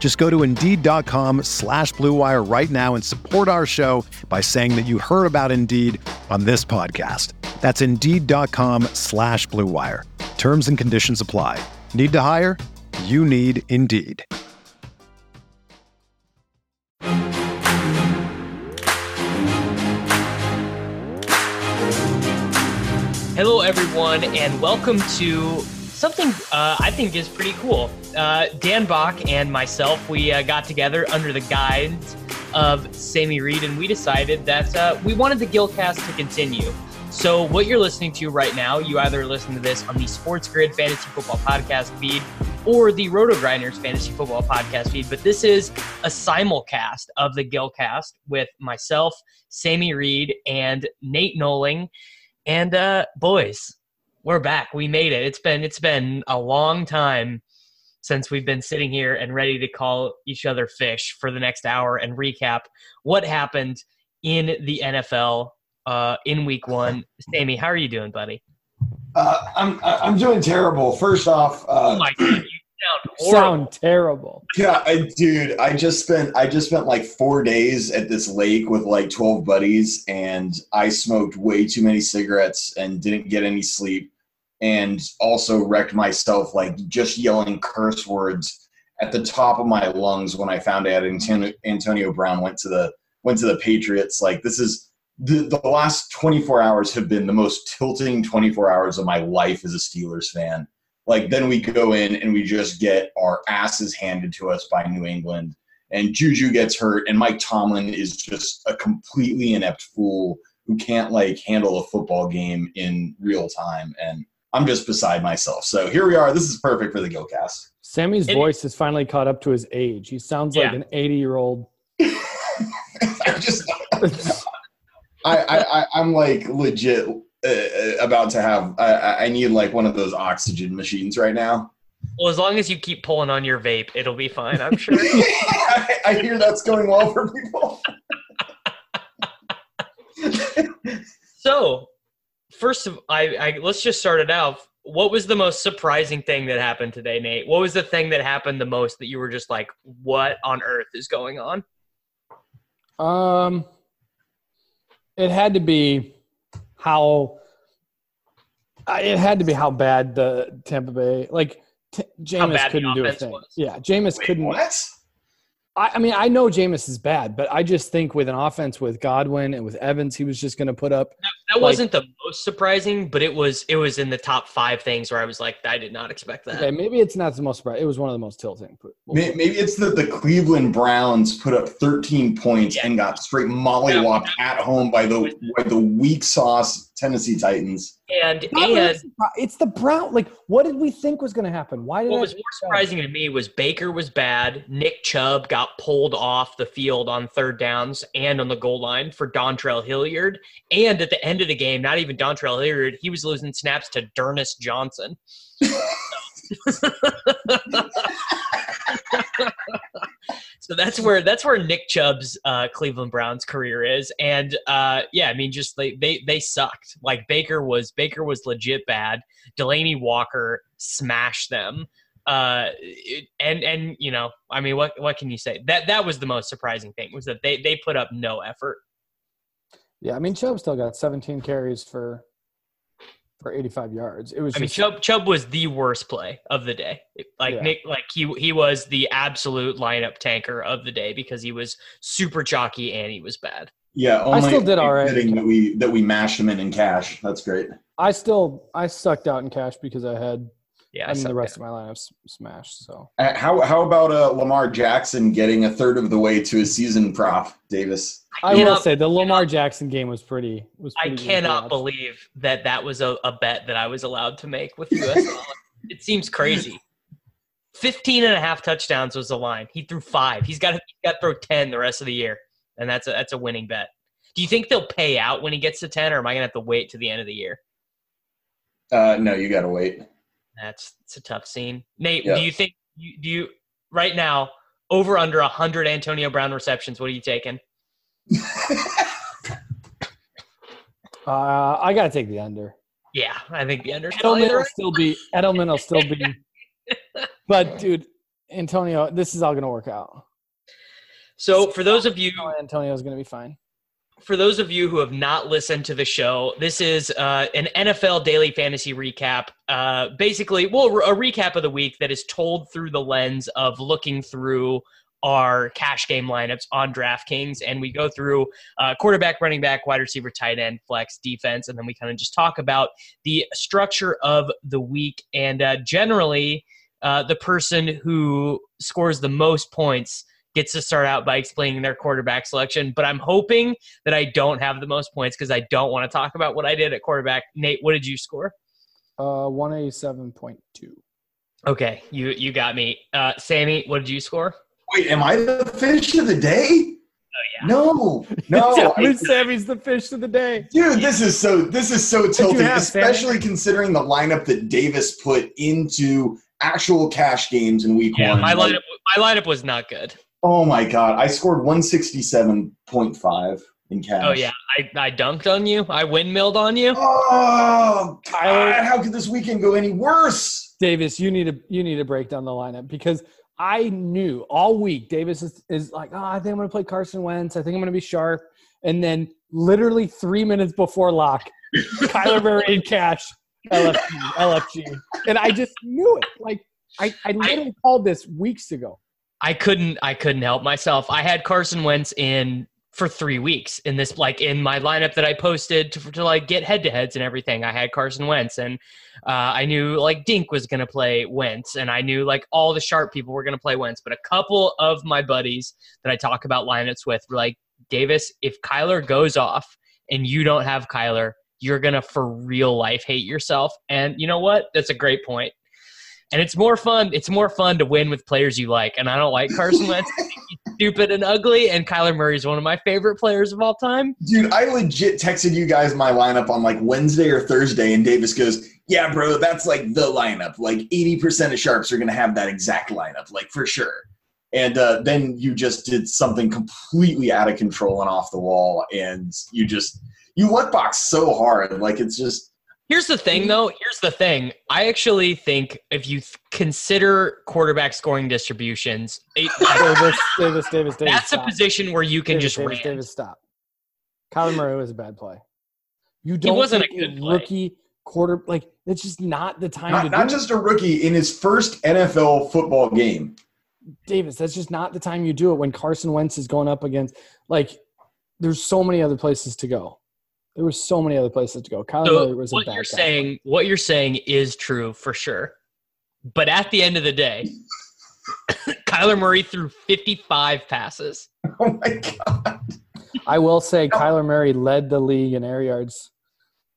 Just go to Indeed.com slash BlueWire right now and support our show by saying that you heard about Indeed on this podcast. That's Indeed.com slash BlueWire. Terms and conditions apply. Need to hire? You need Indeed. Hello, everyone, and welcome to something uh, I think is pretty cool. Uh, Dan Bach and myself, we uh, got together under the guidance of Sammy Reed, and we decided that uh, we wanted the Gillcast to continue. So, what you're listening to right now, you either listen to this on the SportsGrid Fantasy Football Podcast feed or the RotoGrinders Fantasy Football Podcast feed, but this is a simulcast of the Gillcast with myself, Sammy Reed, and Nate Noling. And uh, boys, we're back. We made it. It's been it's been a long time since we've been sitting here and ready to call each other fish for the next hour and recap what happened in the NFL uh, in Week One. Sammy, how are you doing, buddy? Uh, I'm I'm doing terrible. First off, uh, oh my god, you sound Sound terrible. yeah, I, dude, I just spent I just spent like four days at this lake with like twelve buddies, and I smoked way too many cigarettes and didn't get any sleep, and also wrecked myself like just yelling curse words at the top of my lungs when I found out Antonio, Antonio Brown went to the went to the Patriots. Like this is. The, the last 24 hours have been the most tilting 24 hours of my life as a Steelers fan. Like then we go in and we just get our asses handed to us by New England. And Juju gets hurt, and Mike Tomlin is just a completely inept fool who can't like handle a football game in real time. And I'm just beside myself. So here we are. This is perfect for the Gillcast. Sammy's It- voice has finally caught up to his age. He sounds like an 80 year old. I just, I, I, I, I'm like legit uh, about to have. I- I, I need like one of those oxygen machines right now. Well, as long as you keep pulling on your vape, it'll be fine. I'm sure. I, I hear that's going well for people. so, first of I, I let's just start it out. What was the most surprising thing that happened today, Nate? What was the thing that happened the most that you were just like, "What on earth is going on?" Um, it had to be how. It had to be how bad the Tampa Bay like t- Jameis couldn't do a thing. was. Yeah, Jameis Wait, couldn't. what? I, I mean, I know Jameis is bad, but I just think with an offense with Godwin and with Evans, he was just going to put up. That Like- wasn't the most surprising, but it was it was in the top five things where I was like, I did not expect that. Okay, maybe it's not the most surprising. It was one of the most tilting. but Maybe it's that the Cleveland Browns put up 13 points Yeah. and got straight mollywopped at home by the by the weak sauce Tennessee Titans. And and it's the Brown. Like, what did we think was going to happen? Why did What was more surprising to me was Baker was bad. Nick Chubb got pulled off the field on third downs and on the goal line for Dontrell Hilliard. And at the end of the game, not even Dontrell Hilliard, he was losing snaps to D'Ernest Johnson. so that's where that's where Nick Chubb's uh, Cleveland Browns career is, and uh, yeah, I mean, just they, they they sucked. Like Baker was Baker was legit bad. Delanie Walker smashed them, uh, it- and and you know, I mean, what what can you say? That that was the most surprising thing was that they they put up no effort. Yeah, I mean, Chubb still got 17 carries for for 85 yards. It was I mean, just Chubb Chubb was the worst play of the day. Like Yeah. Nick, like he he was the absolute lineup tanker of the day because he was super chalky and he was bad. Yeah, only, still did all right. fitting That we that we mashed them in in cash. That's great. I still I sucked out in cash because I had Yeah, I mean the rest it. of my lineups smashed. So Uh, How how about uh, Lamar Jackson getting a third of the way to his season prop, Davis? I will say the Lamar Jackson game was pretty was. I Pretty good to cannot believe that that was a, a bet that I was allowed to make with USL. it seems crazy. 15 and a half touchdowns was the line. He threw five. He's got to, he's got to throw 10 the rest of the year. And that's a, that's a winning bet. Do you think they'll pay out when he gets to 10 or am I going to have to wait to the end of the year? Uh, no, you got to wait. That's it's a tough scene. Nate, Yeah. do you think you, do you right now over under 100 Antonio Brown receptions, what are you taking? Uh, I got to take the under. Yeah, I think the under. Edelman will still be Edelman will still be. But dude, Antonio, this is all going to work out. So for those of you Antonio is going to be fine. For those of you who have not listened to the show, this is uh, an NFL daily fantasy recap. Uh, basically, well, a recap of the week that is told through the lens of looking through our cash game lineups on DraftKings, and we go through uh, quarterback, running back, wide receiver, tight end, flex, defense, and then we kind of just talk about the structure of the week and uh, generally uh, the person who scores the most points gets to start out by explaining their quarterback selection. But I'm hoping that I don't have the most points because I don't want to talk about what I did at quarterback. Nate, what did you score? Uh, one eighty seven point two. Okay, you you got me. Uh, Sammy, what did you score? Wait, am I the fish of the day? Oh yeah. No, no. I- Sammy's the fish of the day. Dude, this is so this is so tilting, have, Sam? especially considering the lineup that Davis put into actual cash games in week Yeah, one. my lineup my lineup was not good. Oh my god, I scored one sixty seven point five in cash. Oh yeah, I, I dunked on you. I windmilled on you. Oh, Tyler- God, how could this weekend go any worse? Davis, you need to you need to break down the lineup because I knew all week Davis is, is like, oh, I think I'm going to play Carson Wentz. I think I'm going to be sharp. And then literally three minutes before lock, Kyler Murray in cash, LFG, LFG, and I just knew it. Like I, I literally called this weeks ago. I couldn't I couldn't help myself. I had Carson Wentz in for three weeks in this like in my lineup that I posted to, to like get head to heads and everything. I had Carson Wentz and uh, I knew like Dink was gonna play Wentz and I knew like all the sharp people were gonna play Wentz. But a couple of my buddies that I talk about lineups with were like Davis, if Kyler goes off and you don't have Kyler, you're gonna for real life hate yourself. And you know what? That's a great point. And it's more fun. It's more fun to win with players you like. And I don't like Carson Wentz. He's stupid and ugly. And Kyler Murray is one of my favorite players of all time. Dude, I legit texted you guys my lineup on like Wednesday or Thursday, and Davis goes, Yeah, bro, that's like the lineup. Like 80% of sharps are going to have that exact lineup, like for sure. And uh, then you just did something completely out of control and off the wall, and you just, you luck box so hard. Like it's just, Here's the thing, though. Here's the thing. I actually think if you th- consider quarterback scoring distributions, it, Davis, Davis, Davis, Davis. that's a position where you can Davis, just Davis, rant. Davis, stop. Kyler Murray was a bad play. You don't He wasn't a good play. rookie quarter like it's just not the time not, to not do just a rookie in his first NFL football game. Davis. That's just not the time you do it when Carson Wentz is going up against like there's so many other places to go. There were so many other places to go. Kyler Murray So was a what bad you're guy. saying, what you're saying is true for sure. But at the end of the day, Kyler Murray threw 55 passes. Oh my God. I will say Kyler Murray led the league in air yards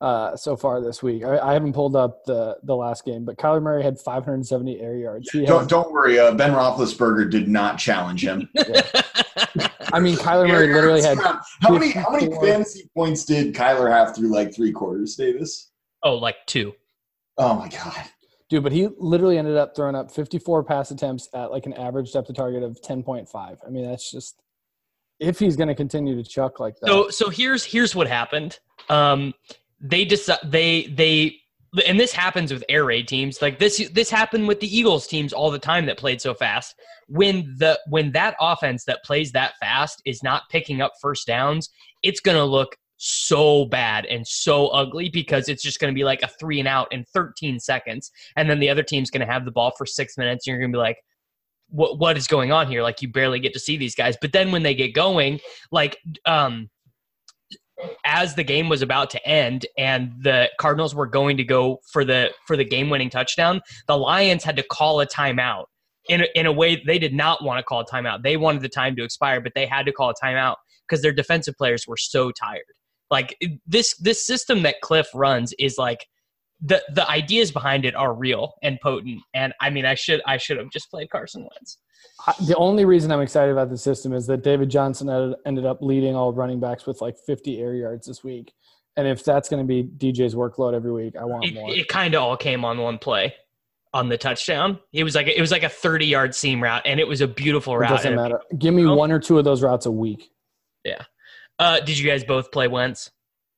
uh, so far this week. I, I haven't pulled up the the last game, but Kyler Murray had 570 air yards. He Don't, had, don't worry, uh, Ben Roethlisberger did not challenge him. I mean, Kyler Murray literally had How many how many 54. fantasy points did Kyler have through like three quarters, Davis? oh, like two. Oh my god. Dude, but he literally ended up throwing up 54 pass attempts at like an average depth of target of 10.5. I mean, that's just if he's going to continue to chuck like that. So so here's here's what happened. Um, they decide they they and this happens with air raid teams. Like this this happened with the Eagles teams all the time that played so fast. When the when that offense that plays that fast is not picking up first downs, it's gonna look so bad and so ugly because it's just going to be like a three and out in 13 seconds and then the other team's going to have the ball for six minutes and you're going to be like what what is going on here like you barely get to see these guys but then when they get going like um as the game was about to end and the Cardinals were going to go for the for the game winning touchdown, the Lions had to call a timeout in a, in a way they did not want to call a timeout. They wanted the time to expire, but they had to call a timeout because their defensive players were so tired. Like this this system that Cliff runs is like the the ideas behind it are real and potent. And I mean, I should I should have just played Carson Wentz. The only reason I'm excited about the system is that David Johnson ended up leading all running backs with like 50 air yards this week. And if that's going to be DJ's workload every week, I want it, more. It kind of all came on one play on the touchdown. It was like it was like a 30 yard seam route, and it was a beautiful route. It doesn't matter. Give me one or two of those routes a week. Yeah. Uh, did you guys both play Wentz?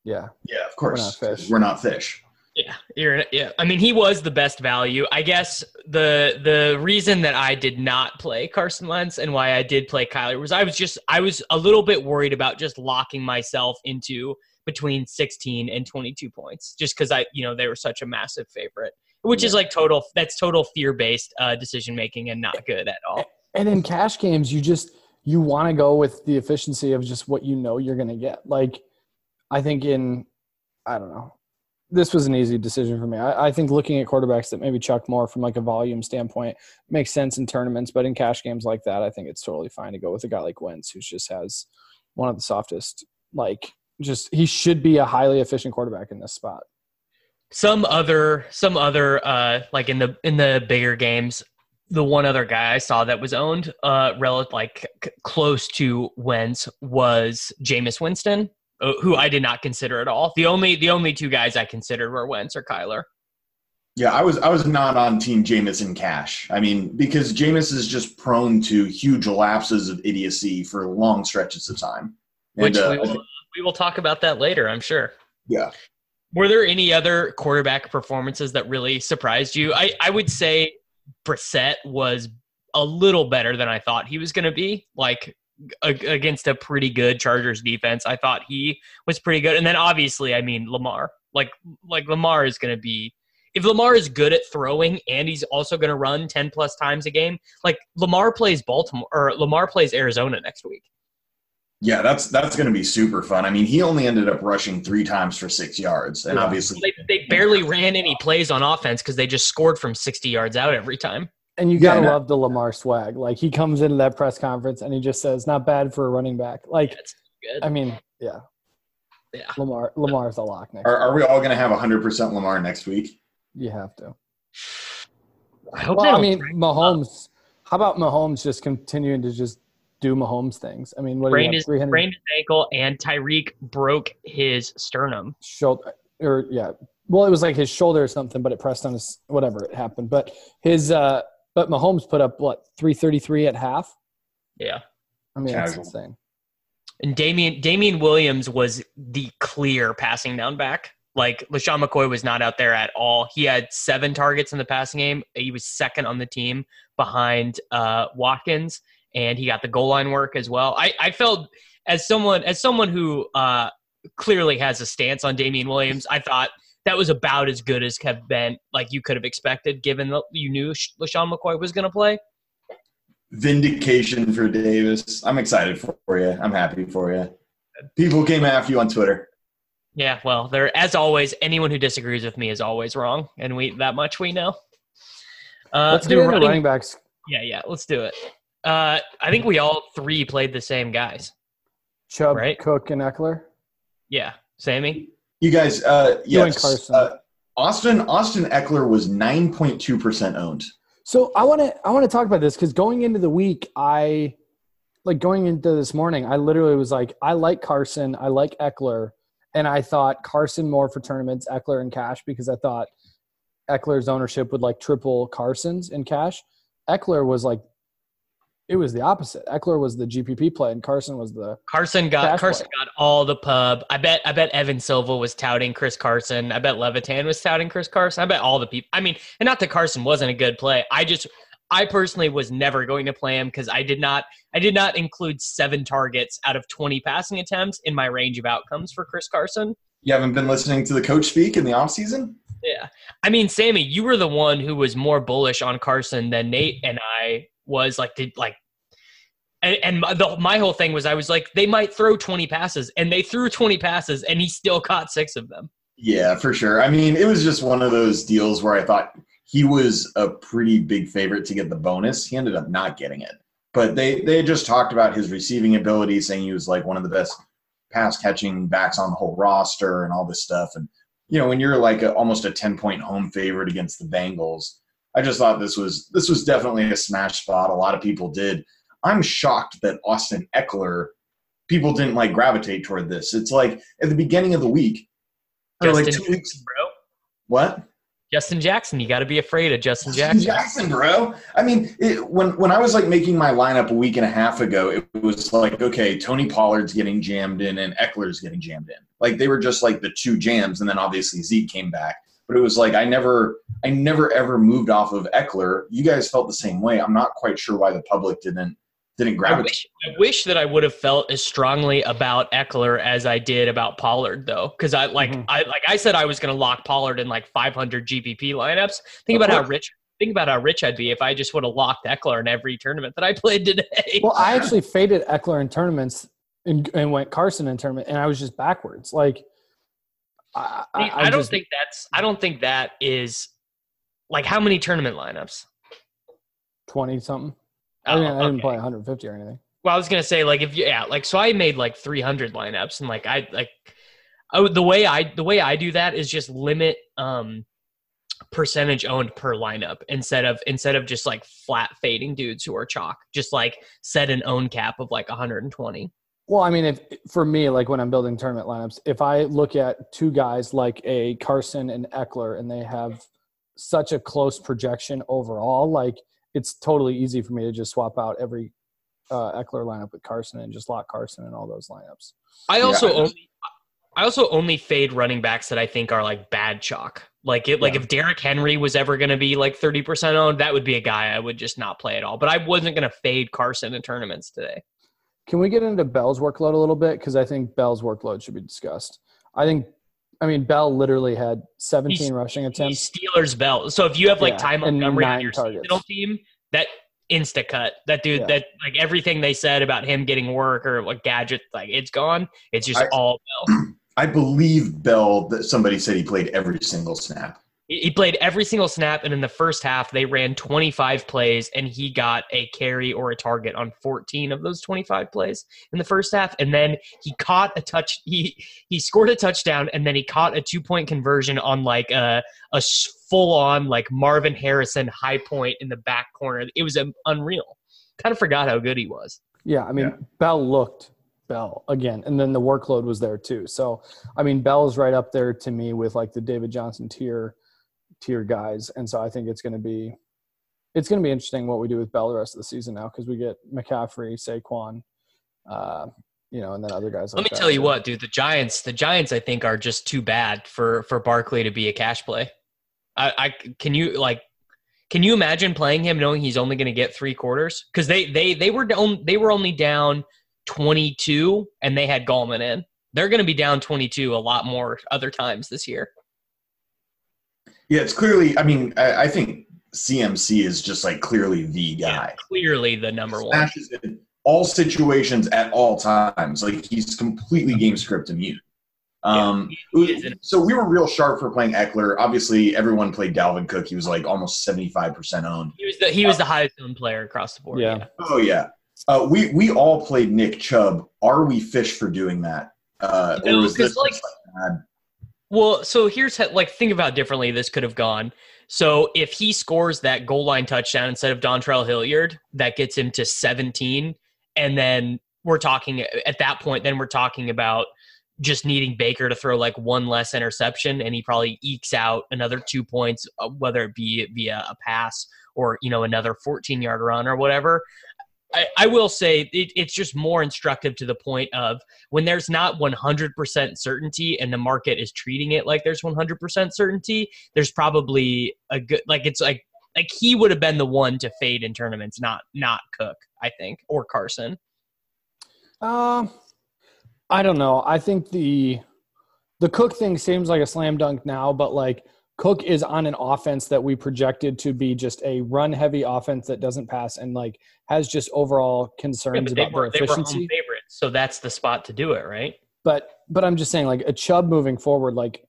Yeah. Yeah, of course. We're not fish. We're not fish. Yeah, you're yeah. I mean, he was the best value. I guess the the reason that I did not play Carson Wentz and why I did play Kyler was I was just I was a little bit worried about just locking myself into between 16 and 22 points just because I you know they were such a massive favorite, which is like total that's total fear based uh, decision making and not good at all. And in cash games, you just you want to go with the efficiency of just what you know you're going to get. Like I think in I don't know this was an easy decision for me. I, I, think looking at quarterbacks that maybe chuck more from like a volume standpoint makes sense in tournaments, but in cash games like that, I think it's totally fine to go with a guy like Wentz, who just has one of the softest, like just he should be a highly efficient quarterback in this spot. Some other, some other, uh, like in the in the bigger games, the one other guy I saw that was owned, uh, relative like c- close to Wentz was Jameis Winston who I did not consider at all. The only the only two guys I considered were Wentz or Kyler. Yeah, I was I was not on Team Jameis in cash. I mean, because Jameis is just prone to huge lapses of idiocy for long stretches of time. And, Which uh, we, will, we will talk about that later, I'm sure. Yeah. Were there any other quarterback performances that really surprised you? I, I would say Brissett was a little better than I thought he was going to be. Like against a pretty good Chargers defense. I thought he was pretty good. And then obviously, I mean, Lamar. Like like Lamar is going to be if Lamar is good at throwing and he's also going to run 10 plus times a game, like Lamar plays Baltimore or Lamar plays Arizona next week. Yeah, that's that's going to be super fun. I mean, he only ended up rushing three times for six yards, and obviously they, they barely ran any plays on offense because they just scored from 60 yards out every time. And you gotta yeah, love the Lamar swag. Like he comes into that press conference and he just says, "Not bad for a running back." Like, I mean, yeah, yeah. Lamar, Lamar's a lock next. Are, are we all gonna have 100 percent Lamar next week? You have to. I hope. Well, I mean, Mahomes. How about Mahomes just continuing to just do Mahomes things? I mean, what sprained his, sprained his ankle, and Tyreek broke his sternum. Shoulder, or yeah, well, it was like his shoulder or something, but it pressed on his whatever it happened. But his uh but Mahomes put up what three thirty three at half. Yeah, I mean Casual. that's insane. And Damien Damien Williams was the clear passing down back. Like LeSean McCoy was not out there at all. He had seven targets in the passing game. He was second on the team behind uh, Watkins, and he got the goal line work as well. I, I felt as someone as someone who uh, clearly has a stance on Damien Williams, I thought that was about as good as have been like you could have expected, given that you knew LeSean McCoy was going to play. Vindication for Davis. I'm excited for you. I'm happy for you. People came after you on Twitter. Yeah, well, there as always. Anyone who disagrees with me is always wrong, and we that much we know. Uh, let's do running, running backs. Yeah, yeah, let's do it. Uh, I think we all three played the same guys. Chubb, right? Cook, and Ekeler. Yeah, Sammy. You guys, uh, yes, uh, Austin Austin Ekeler was nine point two percent owned. So I want to I want to talk about this because going into the week, I like going into this morning, I literally was like, I like Carson, I like Ekeler, and I thought Carson more for tournaments, Ekeler in cash because I thought Ekeler's ownership would like triple Carson's in cash. Ekeler was like it was the opposite. Ekeler was the GPP play, and Carson was the Carson got Carson play. got all the pub. I bet I bet Evan Silva was touting Chris Carson. I bet Levitan was touting Chris Carson. I bet all the people. I mean, and not that Carson wasn't a good play. I just I personally was never going to play him because I did not I did not include seven targets out of twenty passing attempts in my range of outcomes for Chris Carson. You haven't been listening to the coach speak in the off season. Yeah, I mean, Sammy, you were the one who was more bullish on Carson than Nate and I was like did like And, and my, the, my whole thing was I was like, they might throw 20 passes, and they threw 20 passes, and he still caught six of them. Yeah, for sure. I mean, it was just one of those deals where I thought he was a pretty big favorite to get the bonus. He ended up not getting it. But they they just talked about his receiving ability, saying he was like one of the best pass catching backs on the whole roster and all this stuff. And you know, when you're like a, almost a 10 point home favorite against the Bengals, I just thought this was this was definitely a smash spot. A lot of people did. I'm shocked that Austin Ekeler people didn't like gravitate toward this. It's like at the beginning of the week, or like two weeks, bro. What? Justin Jackson, you got to be afraid of Justin, Justin Jackson. Jackson, bro. I mean, it, when when I was like making my lineup a week and a half ago, it was like, okay, Tony Pollard's getting jammed in and Ekeler's getting jammed in. Like they were just like the two jams, and then obviously Zeke came back. But it was like I never, I never ever moved off of Ekeler. You guys felt the same way. I'm not quite sure why the public didn't didn't I gravitate. wish, I wish that I would have felt as strongly about Ekeler as I did about Pollard, though, because I like Mhm. I like I said I was going to lock Pollard in like 500 GPP lineups. Think Of about how rich. Think about how rich I'd be if I just would have locked Ekeler in every tournament that I played today. Well, I actually faded Ekeler in tournaments and, and went Carson in tournament, and I was just backwards. Like, I, I, I, I don't just- think that's. I don't think that is like how many tournament lineups. twenty something. I Oh, didn't, I didn't play 150 or anything. Well, I was gonna say like if you yeah like so I made like 300 lineups and like I like oh the way I the way I do that is just limit um percentage owned per lineup instead of instead of just like flat fading dudes who are chalk just like set an own cap of like 120 Well, I mean, if for me, like when I'm building tournament lineups, if I look at two guys like a Carson and Ekeler, and they have such a close projection overall, like it's totally easy for me to just swap out every uh, Ekeler lineup with Carson and just lock Carson in all those lineups. I also I know. only I also only fade running backs that I think are like bad chalk. Like it, like Yeah. if Derrick Henry was ever going to be like thirty percent owned, that would be a guy I would just not play at all. But I wasn't going to fade Carson in tournaments today. Can we get into Bell's workload a little bit? Because I think Bell's workload should be discussed. I think, I mean, Bell literally had 17 He's- rushing He's attempts. Steelers Bell. So if you have like Yeah, Ty and Montgomery on your targets. seasonal team, that insta cut. That dude, Yeah. that like everything they said about him getting work or what gadget, like it's gone. It's just I- all Bell. I believe Bell that somebody said he played every single snap. He he played every single snap, and in the first half, they ran 25 plays, and he got a carry or a target on 14 of those 25 plays in the first half. And then he caught a touch. He he scored a touchdown, and then he caught a two point conversion on like a a full on like Marvin Harrison high point in the back corner. It was um, unreal. Kind of forgot how good he was. Yeah, I mean, Yeah. Bell looked Bell again, and then the workload was there too. So, I mean, Bell is right up there to me with like the David Johnson tier tier guys, and so I think it's going to be it's going to be interesting what we do with Bell the rest of the season now because we get McCaffrey, Saquon, uh, you know, and then other guys. Let like me that. tell you what, dude. The Giants, the Giants, I think are just too bad for for Barkley to be a cash play. I, I can you like, can you imagine playing him knowing he's only going to get three quarters? Because they they they were down they were only down twenty two and they had Gallman in. They're going to be down twenty two a lot more other times this year. Yeah, it's clearly. I mean, I, I think CMC is just like clearly the guy. clearly the number one. In all situations at all times. Like he's completely game script immune. Um, he so we were real sharp for playing Ekeler. Obviously, everyone played Dalvin Cook. He was like almost seventy five percent owned. He was the he was the highest owned player across the board. Yeah. Oh yeah. Uh, we we all played Nick Chubb. Are we fish for doing that? Uh, No, or was 'cause, this like- like, bad? Well, so here's how, like think about differently this could have gone. So if he scores that goal line touchdown instead of Dontrell Hilliard, that gets him to 17, and then we're talking at that point. Then we're talking about just needing Baker to throw like one less interception, and he probably ekes out another two points, uh, whether it be via a pass or you know another 14 yard run or whatever. I, I will say it, it's just more instructive to the point of when there's not 100% certainty and the market is treating it like there's 100% certainty, there's probably a good like it's like like he would have been the one to fade in tournaments, not not Cook, I think, or Carson. Um, I don't know. I think the the Cook thing seems like a slam dunk now, but like Cook is on an offense that we projected to be just a run heavy offense that doesn't pass and like has just overall concerns they about were, their they were home efficiency. favorites, so that's the spot to do it, right? But but I'm just saying like a Chubb moving forward, like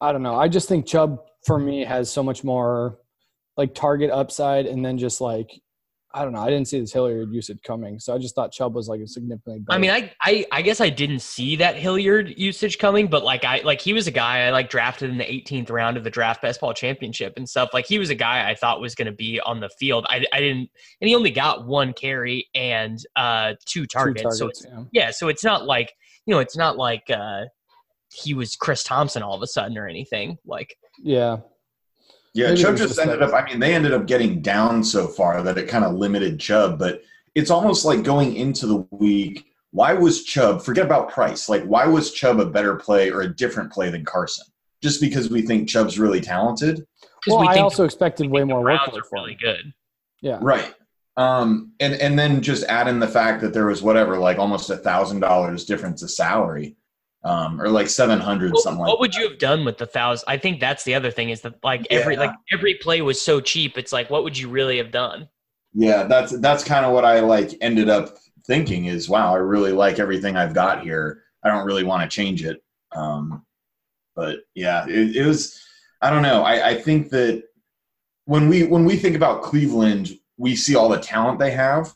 I don't know. I just think Chubb for me has so much more like target upside and then just like I don't know. I didn't see this Hilliard usage coming, so I just thought Chubb was like a significantly. Better. I mean, I, I I guess I didn't see that Hilliard usage coming, but like I like he was a guy I like drafted in the 18th round of the draft best ball championship and stuff. Like he was a guy I thought was going to be on the field. I, I didn't, and he only got one carry and uh two two targets. So it's, yeah. yeah, so it's not like you know, it's not like uh he was Chris Thompson all of a sudden or anything. Like yeah, Yeah, Maybe Chubb just just ended up. I mean, they ended up getting down so far that it kind of limited Chubb. But it's almost like going into the week. Why was Chubb? Forget about price. Like, why was Chubb a better play or a different play than Carson? Just because we think Chubb's really talented. Well, we I think also expected way more Browns workload are really good. Yeah, right? Um, and and then just add in the fact that there was whatever, like almost a thousand dollars difference of salary, um, or like seven hundred What, something what like. would you have done with the thousand? I think that's the other thing is that like every Yeah. like every play was so cheap. It's like, what would you really have done? Yeah, that's that's kind of what I like ended up thinking is wow, I really like everything I've got here. I don't really want to change it. Um, but yeah, it, it was I don't know. I, I think that when we when we think about Cleveland, we see all the talent they have,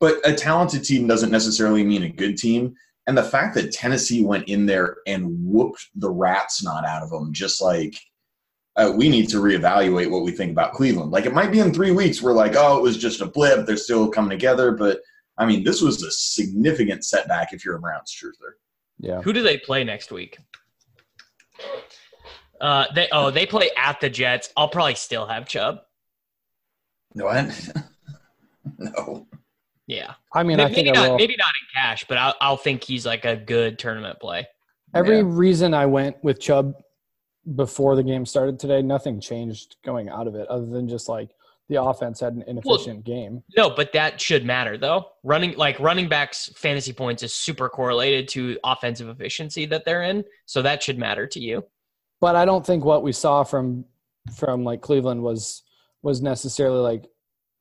but a talented team doesn't necessarily mean a good team. And the fact that Tennessee went in there and whooped the rat's not out of them, just like uh, we need to reevaluate what we think about Cleveland. Like it might be in three weeks, we're like, oh, it was just a blip. They're still coming together. But I mean, this was a significant setback if you're a Browns truther. yeah. Who do they play next week? Uh, they oh they play at the Jets. I'll probably still have Chubb. What? no. Yeah, I mean, maybe, I think maybe I not maybe not in cash, but I'll, I'll think he's like a good tournament play. Every Yeah. reason I went with Chubb before the game started today, nothing changed going out of it other than just like the offense had an inefficient game. No, but that should matter though. Running like running backs fantasy points is super correlated to offensive efficiency that they're in, so that should matter to you. But I don't think what we saw from from like Cleveland was was necessarily like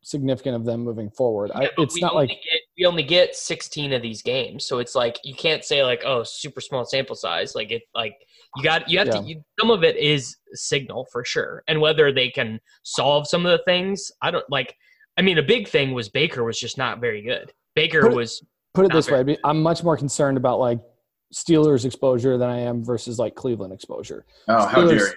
significant of them moving forward. Yeah, but it's not like get, we only get 16 of these games, so it's like you can't say like oh super small sample size. Like it like you got you have Yeah. to you, some of it is signal for sure, and whether they can solve some of the things, I don't like. I mean, a big thing was Baker was just not very good. Baker Put it- was put it this way, very- I'd be- I'm much more concerned about like Steelers exposure than I am versus like Cleveland exposure. Oh, how dare you?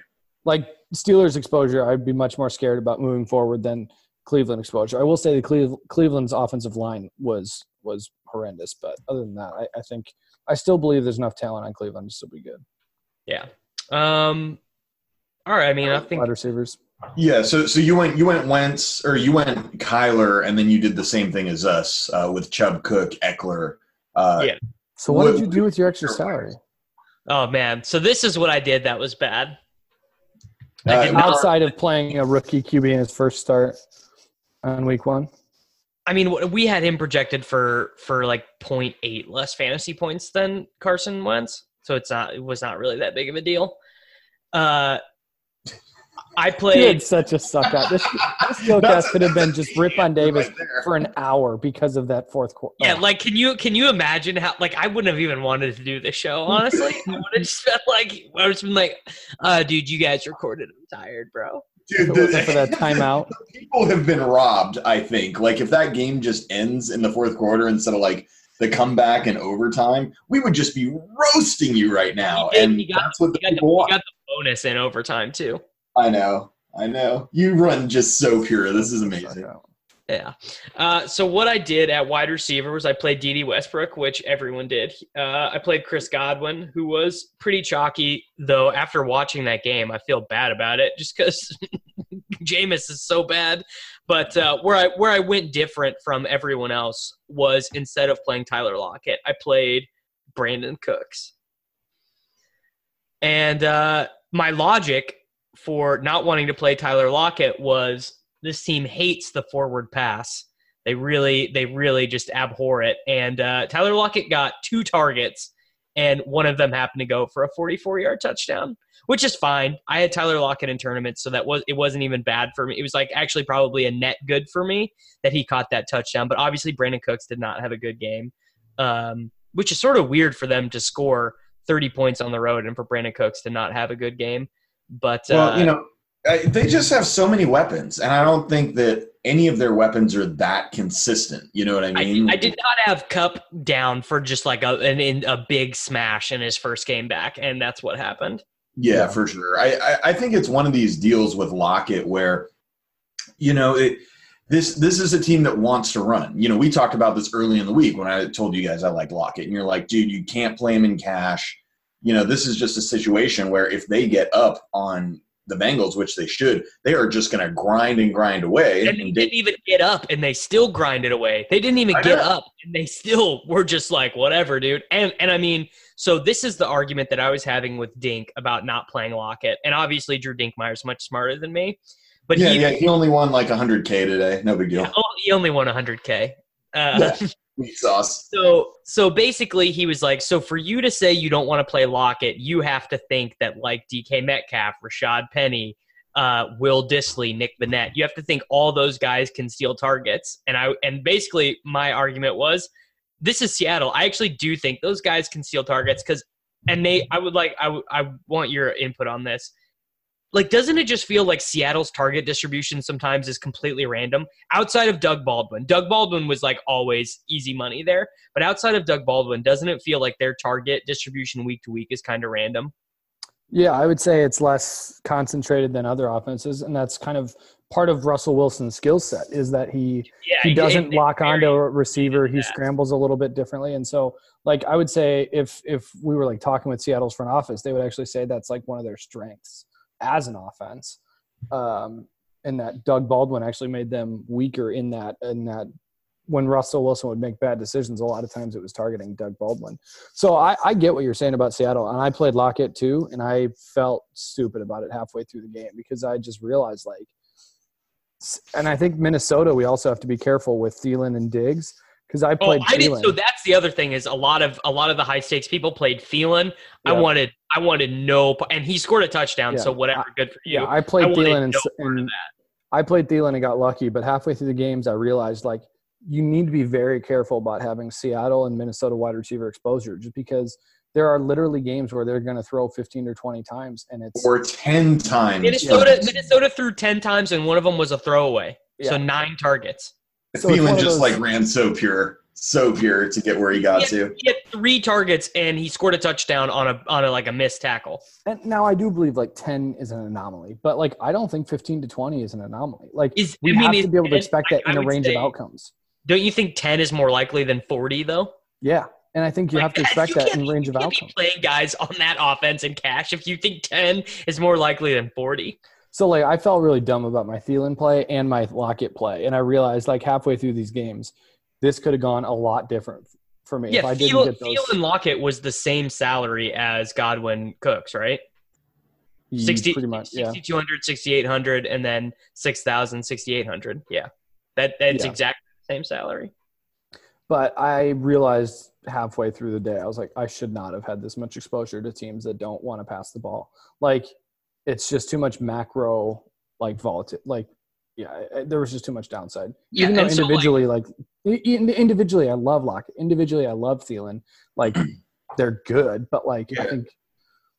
Like Steelers exposure, I'd be much more scared about moving forward than Cleveland exposure. I will say the Cleve- Cleveland's offensive line was was horrendous, but other than that, I, I think I still believe there's enough talent on Cleveland to still be good. yeah. Um. All right. I mean, I think Wide receivers. Yeah, so so you went you went Wentz or you went Kyler, and then you did the same thing as us uh, with Chubb, Cook, Ekeler. Uh, Yeah. So what What- did you do with your extra salary Oh man. So this is what I did that was bad. Uh, outside of playing a rookie QB in his first start on week one? I mean, we had him projected for for like 0.8 less fantasy points than Carson Wentz, so it's not it was not really that big of a deal. Uh, I He played. such a suck out. This, this Gillcast could have been just rip on Davis right for an hour because of that fourth quarter. Yeah, like can you can you imagine how like I wouldn't have even wanted to do this show honestly. I would have just felt like I would have been like, uh, dude, you guys recorded. I'm tired, bro. Dude, If it for that timeout. people have been robbed. I think. Like if that game just ends in the fourth quarter instead of like the comeback and overtime, we would just be roasting you right now. You did, and you got- that's what the You got, the, people you want. got the bonus in overtime too. I know. I know. You run just so pure. This is amazing. Yeah. Uh, so what I did at wide receiver was I played Dede Westbrook, which everyone did. Uh, I played Chris Godwin, who was pretty chalky, though. After watching that game, I feel bad about it, just because Jameis is so bad. But uh, where I where I went different from everyone else was instead of playing Tyler Lockett, I played Brandin Cooks. And uh, my logic for not wanting to play Tyler Lockett was this team hates the forward pass. They really, they really just abhor it. And uh, Tyler Lockett got two targets, and one of them happened to go for a 44 yard touchdown, which is fine. I had Tyler Lockett in tournaments, so that was it wasn't even bad for me. It was like actually probably a net good for me that he caught that touchdown. But obviously, Brandin Cooks did not have a good game, um, which is sort of weird for them to score 30 points on the road and for Brandin Cooks to not have a good game. But well, uh, you know, they just have so many weapons, and I don't think that any of their weapons are that consistent. You know what I mean? I, I did not have Kupp down for just like a an, a big smash in his first game back, and that's what happened. Yeah, yeah. for sure. I, I, I think it's one of these deals with Lockett where, you know, it this this is a team that wants to run. You know, we talked about this early in the week when I told you guys I like Lockett, and you're like, dude, you can't play him in cash. You know, this is just a situation where if they get up on the Bengals, which they should, they are just going to grind and grind away. And they didn't even get up, and they still grinded away. They didn't even get up, and they still were just like, whatever, dude. And and I mean, so this is the argument that I was having with Dink about not playing Lockett, and obviously Drew Dinkmeyer is much smarter than me. But yeah, he, yeah, he only won like 100k today. No big deal. Yeah, oh, he only won 100k. Uh, yeah. sauce. So so basically he was like, so for you to say you don't want to play Lockett, you have to think that like DK Metcalf, Rashaad Penny, uh, Will Dissly, Nick Vannett, you have to think all those guys can steal targets. And I and basically my argument was this is Seattle. I actually do think those guys can steal targets because and they I would like I, I want your input on this like doesn't it just feel like Seattle's target distribution sometimes is completely random outside of Doug Baldwin. Doug Baldwin was like always easy money there, but outside of Doug Baldwin, doesn't it feel like their target distribution week to week is kind of random? Yeah, I would say it's less concentrated than other offenses, and that's kind of part of Russell Wilson's skill set is that he yeah, he doesn't lock onto a receiver. He scrambles a little bit differently, and so like I would say if if we were like talking with Seattle's front office, they would actually say that's like one of their strengths as an offense. Um, and that Doug Baldwin actually made them weaker in that in that when Russell Wilson would make bad decisions, a lot of times it was targeting Doug Baldwin. So I, I, get what you're saying about Seattle, and I played Lockett too, and I felt stupid about it halfway through the game because I just realized like, and I think Minnesota we also have to be careful with Thielen and Diggs because I oh, played. Oh, I did. So that's the other thing is a lot of a lot of the high stakes people played Thielen. Yeah. I wanted I wanted no, and he scored a touchdown. Yeah. So whatever, good for you. Yeah, I played I Thielen and, no and I played Thielen and got lucky, but halfway through the games, I realized like you need to be very careful about having Seattle and Minnesota wide receiver exposure, just because there are literally games where they're going to throw 15 or 20 times and it's or 10 times minnesota minnesota threw 10 times and one of them was a throwaway yeah. so nine targets so Thielen just those, like ran so pure, so pure to get where he got he had, to. He had three targets and he scored a touchdown on a on a like a missed tackle. And now I do believe like ten is an anomaly, but like I don't think fifteen to twenty is an anomaly. Like is, we I mean, have to be able to expect that I, in a range say, of outcomes. Don't you think ten is more likely than forty though? Yeah, and I think you like, have to expect that in range of outcomes. playing guys on that offense in cash if you think ten is more likely than forty. So like I felt really dumb about my Thielen play and my Lockett play, and I realized like halfway through these games, this could have gone a lot different for me yeah, if I didn't Thiel, those. Thielen Lockett was the same salary as Godwin Cooks, right? 60, pretty much, yeah. 6,200, 6,800, and then 6,000, 6,800. Yeah. That, that's yeah. exactly the same salary. But I realized halfway through the day, I was like, I should not have had this much exposure to teams that don't want to pass the ball. Like, it's just too much macro like volatility like yeah there was just too much downside yeah, even though individually so like, like, individually i love lock individually i love Thielen like they're good but like yeah. i think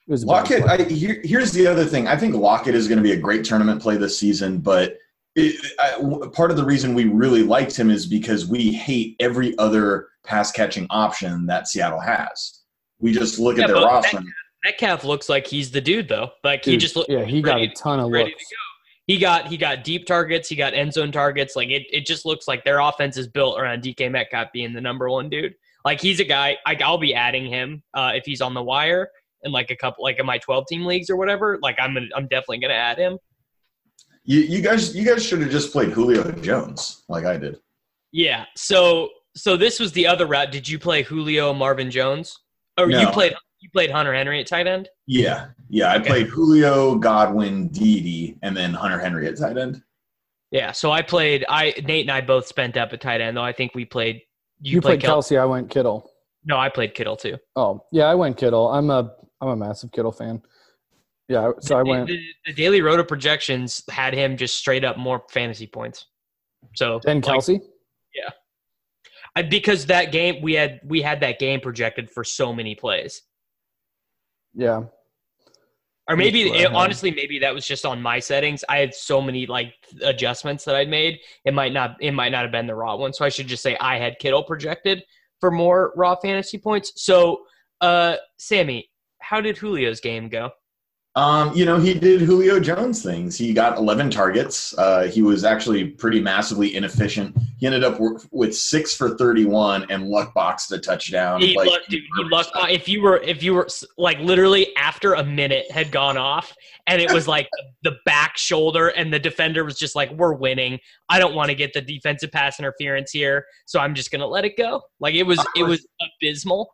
it was Lockett. I, here, here's the other thing. I think Lockett is going to be a great tournament play this season, but it, I, part of the reason we really liked him is because we hate every other pass catching option that Seattle has. We just look yeah, at their roster. That, Metcalf looks like he's the dude though. Like dude, he just looked yeah, he got a ton of ready looks. to go. He got he got deep targets, he got end zone targets. Like it, it just looks like their offense is built around DK Metcalf being the number one dude. Like he's a guy I, will be adding him uh, if he's on the wire in like a couple like in my 12 team leagues or whatever. Like I'm gonna, I'm definitely gonna add him. You, you guys you guys should have just played Julio Jones like I did. Yeah. So so this was the other route. Did you play Julio Marvin Jones? Or no. you played you played Hunter Henry at tight end? Yeah. Yeah. I okay. played Julio, Godwin, Dede, and then Hunter Henry at tight end. Yeah. So I played I Nate and I both spent up at tight end, though I think we played you, you played, played Kelce, I went Kittle. No, I played Kittle too. Oh, yeah, I went Kittle. I'm a I'm a massive Kittle fan. Yeah, so I went The, the Daily Roto projections had him just straight up more fantasy points. So Ben like, Kelce. I, because that game we had we had that game projected for so many plays. Yeah, Or maybe I it, honestly, maybe that was just on my settings. I had so many like adjustments that I'd made. It might not it might not have been the raw one. So I should just say I had Kittle projected for more raw fantasy points. So uh Sammy, how did Julio's game go? Um, you know, he did Julio Jones things. He got 11 targets. Uh, he was actually pretty massively inefficient. He ended up with six for 31 and luck boxed a touchdown. He Like, lucked, dude. He lucked. If you were, if you were like literally after a minute had gone off, and it was like the back shoulder, and the defender was just like, "We're winning. I don't want to get the defensive pass interference here, so I'm just gonna let it go." Like it was, it was abysmal.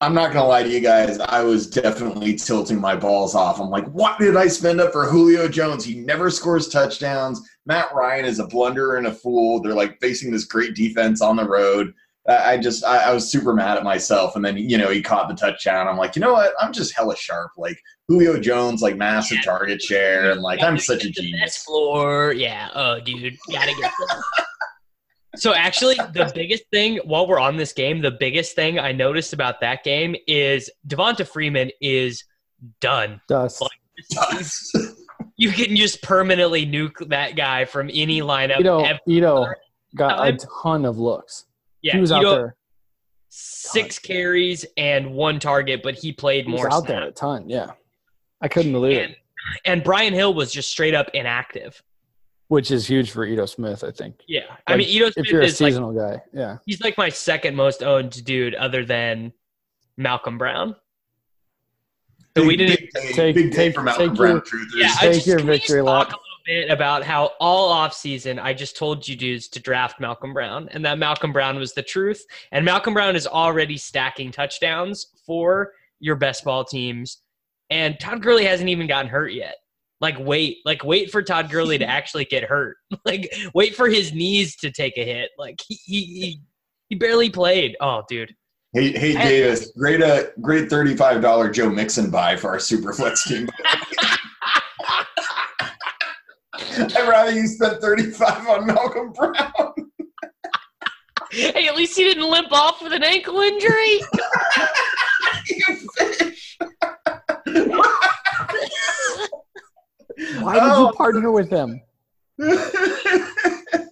I'm not gonna lie to you guys. I was definitely tilting my balls off. I'm like, what did I spend up for Julio Jones? He never scores touchdowns. Matt Ryan is a blunderer and a fool. They're like facing this great defense on the road. I just, I, I was super mad at myself. And then, you know, he caught the touchdown. I'm like, you know what? I'm just hella sharp. Like Julio Jones, like massive Yeah. target share, and like I'm such a genius. floor, yeah. Oh, dude, gotta get. So actually, the biggest thing while we're on this game, the biggest thing I noticed about that game is Devonta Freeman is done. dust. Like, You can just permanently nuke that guy from any lineup. Ito, ever. Ito got a ton of looks. yeah, he was you out there. six carries and one target, but he played He was more out there a ton. Yeah, I couldn't believe And, it. and Brian Hill was just straight up inactive. Which is huge for Ito Smith, I think. Yeah, I Like, mean, Ito If you're a is like seasonal guy, yeah. he's like my second most owned dude, other than Malcolm Brown. So we didn't. big day, Take- big day take- for Malcolm take Brown your- truthers. Yeah, I Take just, your can we just victory talk lap. a little bit about how all off season I just told you dudes to draft Malcolm Brown, and that Malcolm Brown was the truth. And Malcolm Brown is already stacking touchdowns for your best ball teams, and Todd Gurley hasn't even gotten hurt yet. Like wait, like wait for Todd Gurley to actually get hurt. Like wait for his knees to take a hit. Like he he he, he barely played. Oh, dude. Hey, hey, Davis, great, uh, great thirty-five dollar Joe Mixon buy for our Superflex team. I'd rather you spent thirty-five on Malcolm Brown. Hey, at least he didn't limp off with an ankle injury. you fish. Why did Oh. you partner with him?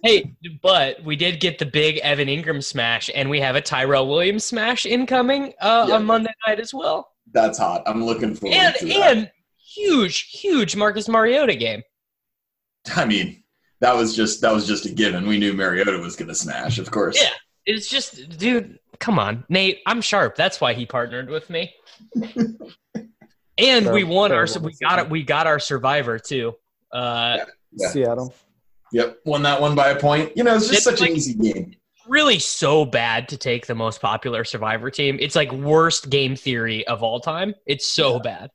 Hey, but we did get the big Evan Engram smash, and we have a Tyrell Williams smash incoming uh, Yeah. on Monday night as well, That's hot. I'm looking forward and to that. and huge, huge Marcus Mariota game. I mean, that was just that was just a given. We knew Mariota was going to smash, of course. Yeah. It's just, dude, come on, Nate. I'm sharp. That's why he partnered with me. and we won our, we got it. We got our survivor too. Uh, Yeah. Seattle. Yep, won that one by a point. You know, it's just It's such like- an easy game. really so bad to take the most popular survivor team. It's like worst game theory of all time. It's so bad.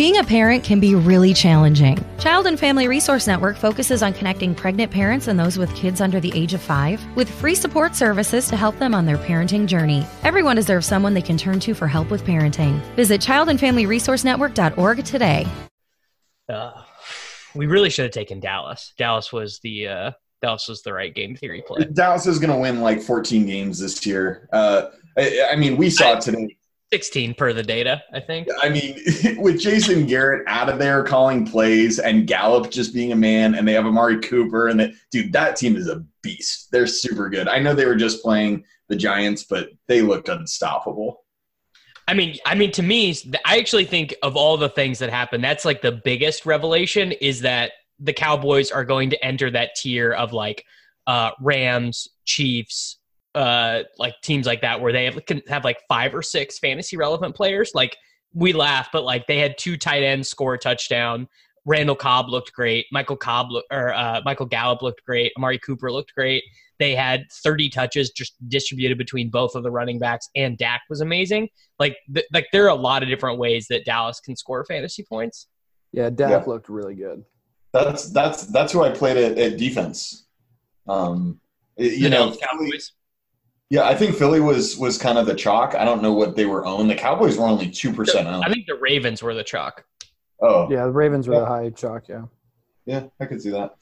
Being a parent can be really challenging. Child and Family Resource Network focuses on connecting pregnant parents and those with kids under the age of five with free support services to help them on their parenting journey. Everyone deserves someone they can turn to for help with parenting. Visit childandfamilyresourcenetwork.org today. Uh, we really should have taken Dallas. Dallas was the uh, Dallas was the right game theory play. Dallas is going to win like 14 games this year. Uh, I, I mean, we saw it today. 16 per the data, I think. I mean, with Jason Garrett out of there calling plays and Gallup just being a man, and they have Amari Cooper, and that dude, that team is a beast. They're super good. I know they were just playing the Giants, but they looked unstoppable. I mean, I mean, to me, I actually think of all the things that happened, that's like the biggest revelation is that the Cowboys are going to enter that tier of like uh, Rams, Chiefs, uh, like teams like that, where they have, can have like five or six fantasy relevant players. Like we laugh, but like they had two tight ends score a touchdown. Randall Cobb looked great. Michael Cobb look, or uh, Michael Gallup looked great. Amari Cooper looked great. They had 30 touches just distributed between both of the running backs, and Dak was amazing. Like, th- like there are a lot of different ways that Dallas can score fantasy points. Yeah, Dak Yeah. looked really good. That's that's that's who I played at, at defense. Um, you The know, Dallas Philly- Cowboys. Yeah, I think Philly was was kind of the chalk. I don't know what they were owned. The Cowboys were only two percent owned. I think the Ravens were the chalk. Oh, Yeah, the Ravens were Yeah. the high chalk. Yeah, yeah, I could see that.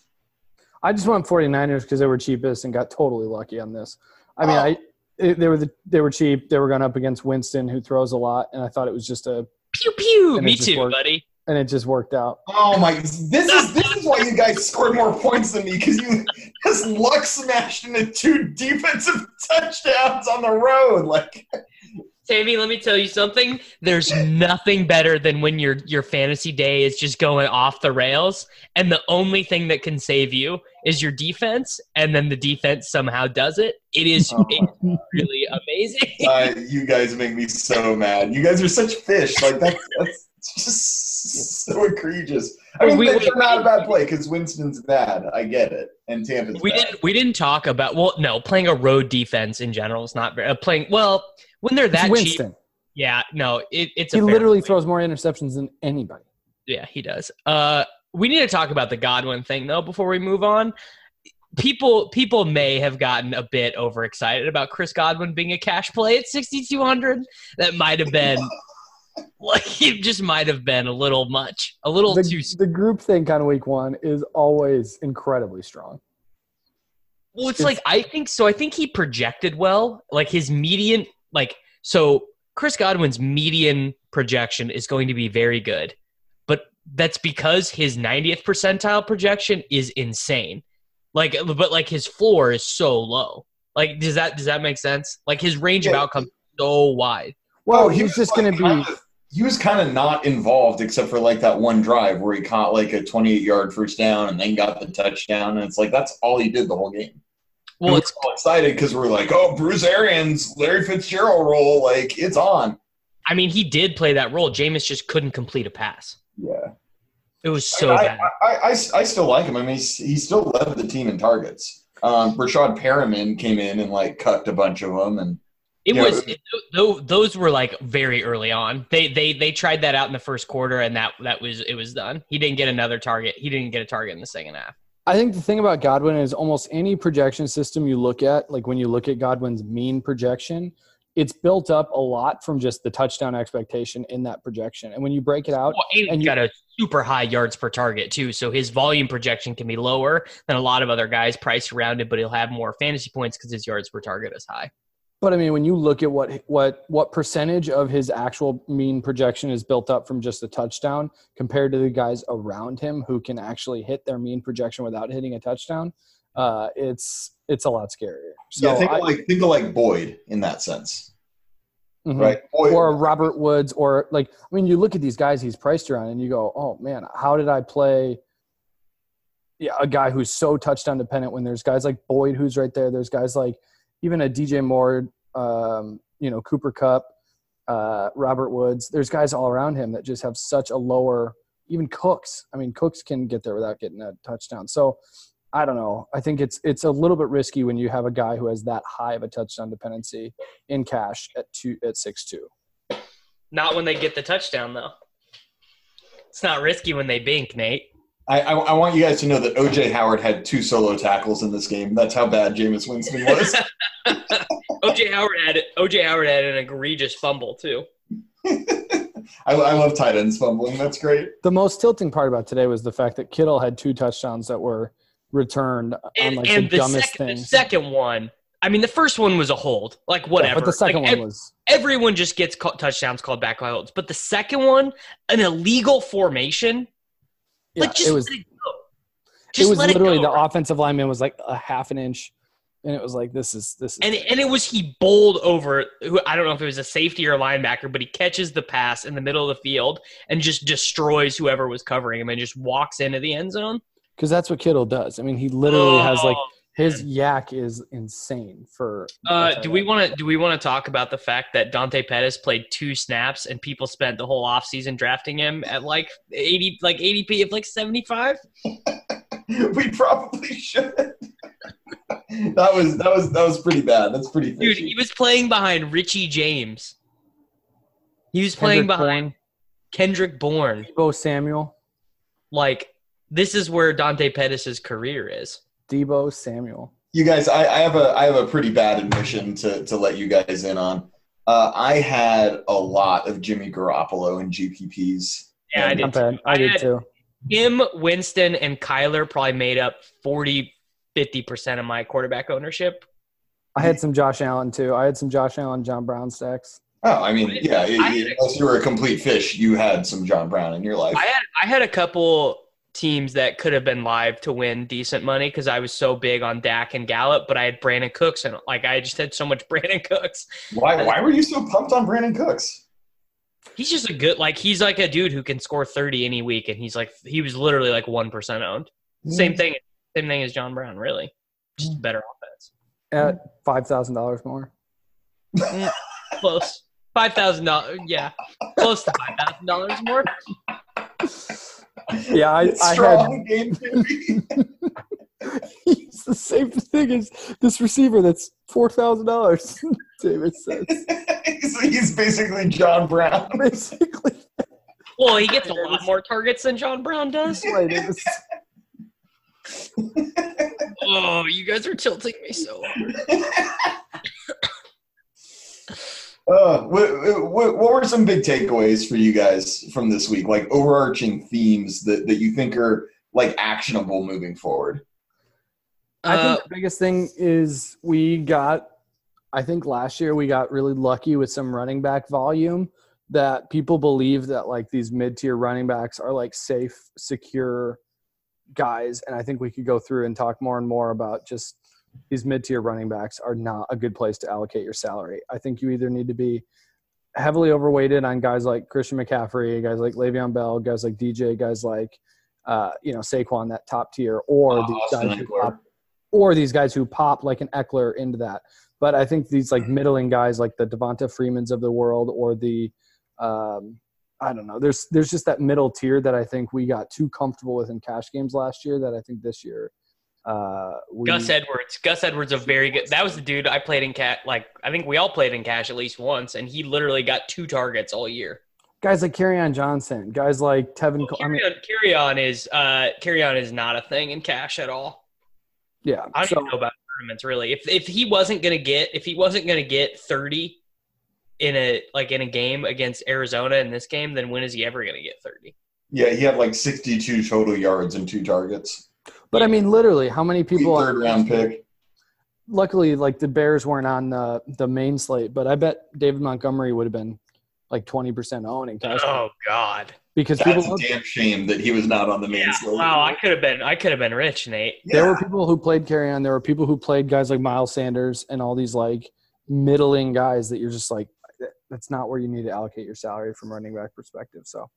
I just went 49ers because they were cheapest and got totally lucky on this. I mean, Oh. I it, they were the, they were cheap. They were going up against Winston, who throws a lot, and I thought it was just a Pew pew. Me too, worked. buddy. and it just worked out. Oh my! This is this is why you guys scored more points than me because you just luck smashed into two defensive touchdowns on the road. Like, Tammy, let me tell you something. There's nothing better than when your your fantasy day is just going off the rails, and the only thing that can save you is your defense, and then the defense somehow does it. It is Oh. really amazing. uh, you guys make me so mad. You guys are such fish. Like that's that's just so egregious. I mean, We- they're we- not a bad play because Winston's bad. I get it, and Tampa's we bad. didn't we didn't talk about well, no, playing a road defense in general is not very uh, playing well when they're It's that cheap. Yeah, no, it, it's He fair literally point. throws more interceptions than anybody. Yeah, he does. Uh, we need to talk about the Godwin thing though before we move on. People people may have gotten a bit overexcited about Chris Godwin being a cash play at 6200. That might have been like it just might have been a little much. A little too The, the group think on week one is always incredibly strong. Well, it's like I think so. I think he projected well. Like his median, like so, Chris Godwin's median projection is going to be very good, but that's because his 90th percentile projection is insane. Like, but like his floor is so low. Like, does that does that make sense? Like his range of outcomes so wide. Well, Oh, he's just going to be. He was kind of not involved except for like that one drive where he caught like a 28 yard first down and then got the touchdown, and it's like that's all he did the whole game. Well, And it's all excited because we're like, oh, Bruce Arians, Larry Fitzgerald role, like it's on. I mean, he did play that role. Jameis just couldn't complete a pass. Yeah. It was so I, bad. I, I, I, I still like him. I mean, he's, he still led the team in targets. Um, Rashad Perriman came in and like cut a bunch of them, and It was it, those were like very early on. They they they tried that out in the first quarter, and that that was it was done. He didn't get another target. He didn't get a target in the second half. I think the thing about Godwin is almost any projection system you look at, like when you look at Godwin's mean projection, it's built up a lot from just the touchdown expectation in that projection. And when you break it out, Well, and, and you- got a super high yards per target too, so his volume projection can be lower than a lot of other guys priced around it, but he'll have more fantasy points because his yards per target is high. But I mean, when you look at what what what percentage of his actual mean projection is built up from just a touchdown compared to the guys around him who can actually hit their mean projection without hitting a touchdown, uh, it's it's a lot scarier. So yeah, think I- of like think of like Boyd in that sense, Mhm. right? Boyd, or Robert Woods, or like I mean, you look at these guys he's priced around, and you go, "Oh man, how did I play?" Yeah, a guy who's so touchdown dependent. When there's guys like Boyd who's right there, there's guys like even a DJ Moore, um, you know, Cooper Kupp, uh, Robert Woods. There's guys all around him that just have such a lower. Even Cooks. I mean, Cooks can get there without getting a touchdown. So I don't know. I think it's it's a little bit risky when you have a guy who has that high of a touchdown dependency in cash at two at six two. Not when they get the touchdown though. It's not risky when they bink, Nate. I, I, I want you guys to know that OJ Howard had two solo tackles in this game. That's how bad Jameis Winston was. OJ Howard had OJ Howard had an egregious fumble too. I, I love tight ends fumbling. That's great. The most tilting part about today was the fact that Kittle had two touchdowns that were returned And, on like and the, the, dumbest second, the second one, I mean, the first one was a hold, like Yeah, whatever. but the second Like, one ev- was everyone just gets ca- touchdowns called back by holds, but the second one, an illegal formation, yeah, like just it was let it go. it Just was let literally it go. the offensive lineman was like a half an inch, and it was like this is this is and and it was he bowled over. Who I don't know if it was a safety or a linebacker, but he catches the pass in the middle of the field and just destroys whoever was covering him and just walks into the end zone. because that's what Kittle does. I mean, he literally has like Oh, his YAC is insane for. Uh, do we want to do we want to talk about the fact that Dante Pettis played two snaps and people spent the whole offseason drafting him at like eighty like ADP of like seventy five? we probably should. that was that was that was pretty bad. That's pretty Dude, he was playing behind Richie James. He was playing Kendrick behind Bourne, Kendrick Bourne. Deebo Samuel, Like this is where Dante Pettis' career is. Deebo Samuel. you guys, I, I have a I have a pretty bad admission to to let you guys in on. Uh, I had a lot of Jimmy Garoppolo in GPPs Yeah, I did. Not bad. I I did too. Him, Winston, and Kyler probably made up 40, 50% of my quarterback ownership. I had some Josh Allen too. I had some Josh Allen, John Brown stacks. Oh, I mean, yeah. I- unless you were a complete fish, you had some John Brown in your life. I had I had a couple teams that could have been live to win decent money because I was so big on Dak and Gallup, but I had Brandin Cooks and like I just had so much Brandin Cooks. why? Why were you so pumped on Brandin Cooks? He's just a good like he's like a dude who can score thirty any week, and he's like he was literally like one percent owned. Mm. Same thing, same thing as John Brown, really, just a better offense. At five thousand dollars more. Mm, close five thousand dollars, yeah, close to five thousand dollars more. Yeah, I, I had Strong game theory. he's the same thing as this receiver that's four thousand dollars. David says he's, he's basically John Brown. basically. Well, he gets a lot more targets than John Brown does. Right, it Oh, you guys are tilting me so hard. Uh, what, what, what were some big takeaways for you guys from this week? Like overarching themes that, that you think are like actionable moving forward? I Uh, think the biggest thing is we got. I think last year we got really lucky with some running back volume that people believe that like these mid tier running backs are like safe, secure guys, and I think we could go through and talk more and more about just these mid tier running backs are not a good place to allocate your salary. I think you either need to be heavily overweighted on guys like Christian McCaffrey, guys like Le'Veon Bell, guys like DJ, guys like uh, you know Saquon, that top tier, or Uh, these Austin guys who pop, or these guys who pop like an Ekeler into that. But I think these like middling guys, like the Devonta Freemans of the world, or the um, I don't know. There's there's just that middle tier that I think we got too comfortable with in cash games last year. That I think this year uh, we, Gus Edwards. Gus Edwards, a very good. That was the dude I played in cat. Like I think we all played in cash at least once, and he literally got two targets all year. guys like on Johnson, guys like Tevin. Cole- I mean, Carry on, carry on is uh, Kerryon is not a thing in cash at all. yeah. I don't So, even know about tournaments really. If if he wasn't gonna get if he wasn't gonna get thirty in a like in a game against Arizona in this game, then when is he ever gonna get thirty? Yeah, he had like 62 total yards and two targets. But I mean, literally, how many people? Third round pick. luckily like the Bears weren't on the the main slate, but I bet David Montgomery would have been like twenty percent owning. Oh, in Oh God. because That's people a damn shame that he was not on the main Yeah. slate. Wow, I could have been I could have been rich, Nate. there were people who played Kerryon. There were people who played guys like Miles Sanders and all these like middling guys that you're just like that's not where you need to allocate your salary from running back perspective. So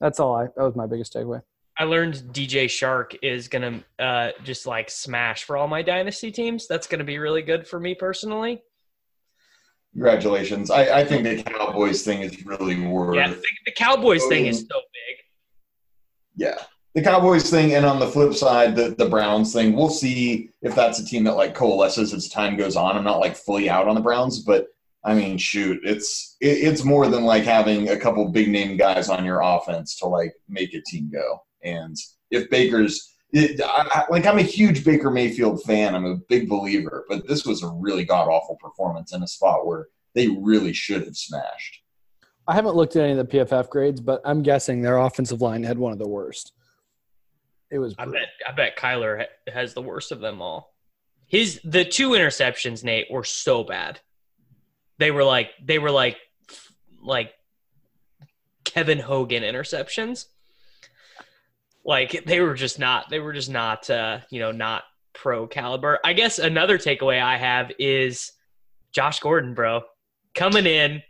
that's all I that was my biggest takeaway. I learned DJ Chark is gonna uh, just like smash for all my dynasty teams. That's gonna be really good for me personally. Congratulations. I, I think the Cowboys thing is really worth Yeah, the, the Cowboys thing is so big. Yeah. The Cowboys thing, and on the flip side, the, the Browns thing, we'll see if that's a team that like coalesces as time goes on. I'm not like fully out on the Browns, but I mean, shoot, it's it, it's more than like having a couple big name guys on your offense to like make a team go. And if Baker's it, I, I, like, I'm a huge Baker Mayfield fan. I'm a big believer, but this was a really god awful performance in a spot where they really should have smashed. I haven't looked at any of the PFF grades, but I'm guessing their offensive line had one of the worst. It was I bet I bet Kyler has the worst of them all. His the two interceptions, Nate, were so bad. They were like they were like like Kevin Hogan interceptions. Like they were just not they were just not uh, you know, not pro caliber. I guess another takeaway I have is Josh Gordon, bro. Coming in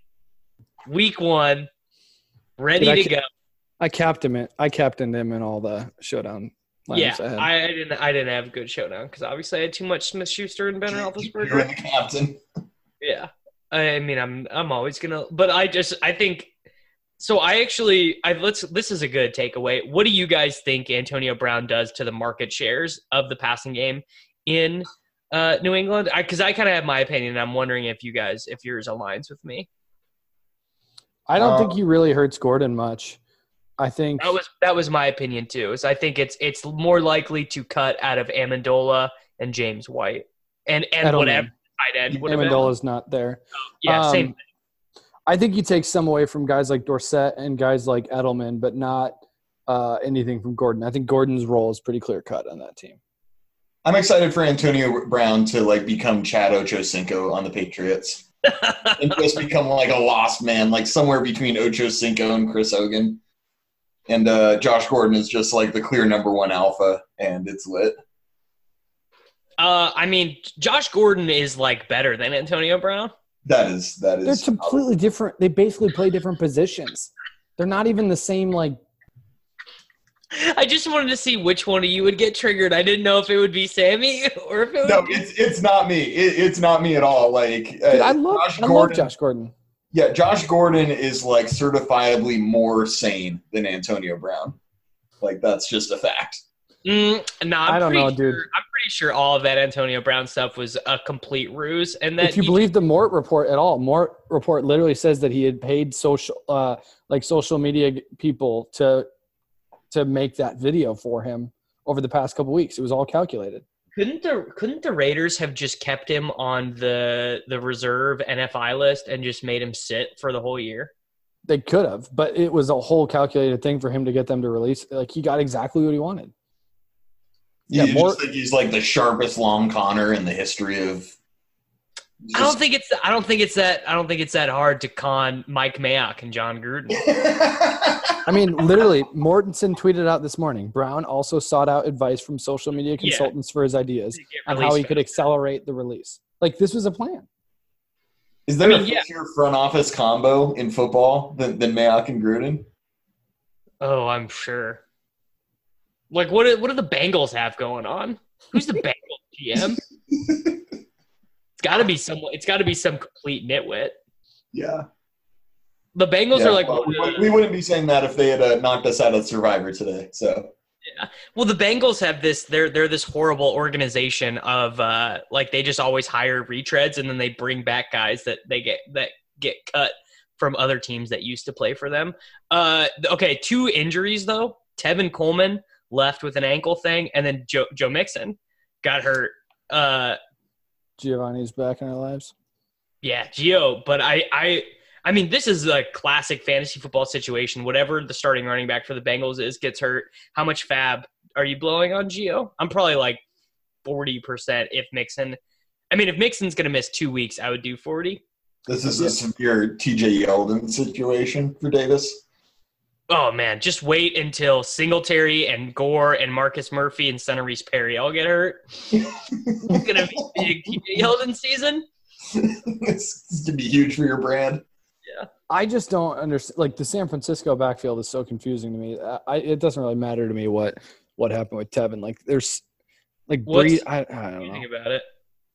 week 1 ready Did I to ca- go. I capped him in, I captained him in all the showdown Yeah, I. I, I didn't. I didn't have a good showdown because obviously I had too much Smith Schuster and Ben Roethlisberger. You're the captain. Yeah, I mean, I'm I'm always gonna, but I just I think so. I actually I let's this is a good takeaway. What do you guys think Antonio Brown does to the market shares of the passing game in uh, New England? Because I, kind of have my opinion. and I'm wondering if you guys if yours aligns with me. I don't Uh, think he really hurts Gordon much. I think That was that was my opinion too. Is I think it's it's more likely to cut out of Amendola and James White and and Edelman. whatever tight end would have. Amendola's not there. Yeah, same. Um, I think you take some away from guys like Dorsett and guys like Edelman, but not uh, anything from Gordon. I think Gordon's role is pretty clear cut on that team. I'm excited for Antonio Brown to like become Chad Ochocinco on the Patriots and just become like a lost man, like somewhere between Ochocinco and Chris Hogan. And uh, Josh Gordon is just like the clear number one alpha, and it's lit. Uh, I mean, Josh Gordon is like better than Antonio Brown. That is that is. They're completely different. They basically play different positions. They're not even the same. Like I just wanted to see which one of you would get triggered. I didn't know if it would be Sammy or if it would no, be. it's it's not me. It, it's not me at all. Like uh, I love, Josh I love Josh Gordon. Yeah, Josh Gordon is like certifiably more sane than Antonio Brown. Like that's just a fact. Mm, no, I'm I don't pretty know, dude. sure, I'm pretty sure all of that Antonio Brown stuff was a complete ruse, and that if you believe the Mort report at all, Mort report literally says that he had paid social, uh, like social media people to to make that video for him over the past couple weeks. It was all calculated. couldn't the couldn't the Raiders have just kept him on the the reserve NFI list and just made him sit for the whole year? They could have, but it was a whole calculated thing for him to get them to release. Like he got exactly what he wanted. You Yeah, more- just think he's like the sharpest long conner in the history of. I don't think it's I don't think it's that I don't think it's that hard to con Mike Mayock and Jon Gruden. I mean, literally, Mortensen tweeted out this morning. Brown also sought out advice from social media Yeah. consultants for his ideas on how he could accelerate the release. Like this was a plan. Is there I mean, a yeah. front office combo in football than, than Mayock and Gruden? Oh, I'm sure. Like what? do- What do the Bengals have going on? Who's the Bengals GM? It's got to be some. It's got to be some complete nitwit. Yeah. The Bengals Yeah, are like well, we, we wouldn't be saying that if they had uh, knocked us out of Survivor today. So Yeah. Well, the Bengals have this. They're they're this horrible organization of uh, like they just always hire retreads and then they bring back guys that they get that get cut from other teams that used to play for them. Uh, okay, two injuries though. Tevin Coleman left with an ankle thing, and then Joe Joe Mixon got hurt. Uh, Giovanni's back in our lives. yeah, Gio. But I I. I mean, this is a classic fantasy football situation. Whatever the starting running back for the Bengals is gets hurt. How much fab are you blowing on Gio? I'm probably like 40% if Mixon. I mean, if Mixon's going to miss two weeks, I would do 40. this is a severe TJ Yeldon situation for Davis. Oh, man. Just wait until Singletary and Gore and Marcus Murphy and Centerese Perry all get hurt. it's going to be big TJ Yeldon season. this is to be huge for your brand. Yeah. I just don't understand. Like the San Francisco backfield is so confusing to me. I, it doesn't really matter to me what what happened with Tevin. Like there's like What's- Breed. I, I What do don't know. think about it?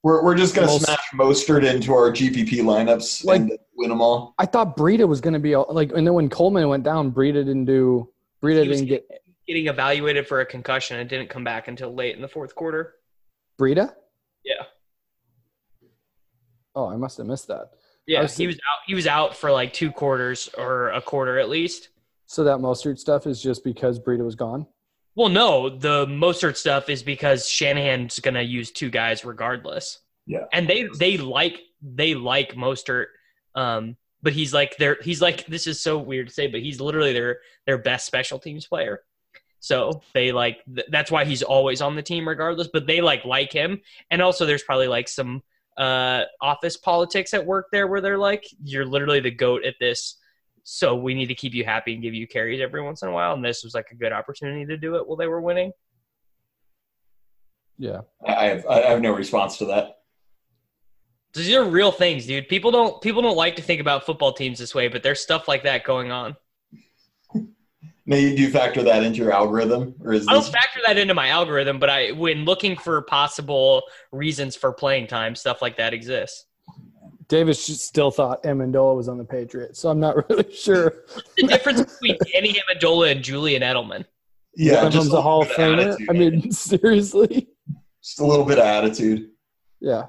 We're, we're just going to smash Mostert into our GPP lineups Like- and win them all. I thought Breida was going to be like, and then when Coleman went down, Breida didn't do. Breida He didn't get Getting evaluated for a concussion and didn't come back until late in the fourth quarter. Breida. Yeah. Oh, I must have missed that. Yeah, was he was out. He was out for like two quarters or a quarter at least. So that Mostert stuff is just because Breida was gone. Well, no, the Mostert stuff is because Shanahan's gonna use two guys regardless. Yeah. and they they like they like Mostert, um, but he's like their he's like this is so weird to say, but he's literally their their best special teams player. So they like th- that's why he's always on the team regardless. But they like like him, and also there's probably like some uh office politics at work there where they're like you're literally the goat at this so we need to keep you happy and give you carries every once in a while. And this was like a good opportunity to do it while they were winning. Yeah. I I have, I have no response to that. these are real things dude. People don't people don't like to think about football teams this way but there's stuff like that going on. Now, you do factor that into your algorithm, or is i don't this factor that into my algorithm but i when looking for possible reasons for playing time stuff like that exists Davis just still thought Amendola was on the Patriots, so I'm not really sure. the difference between danny amendola and julian edelman yeah, One just a Hall of little bit Famer. attitude. I mean, seriously. just a little bit of attitude. Yeah.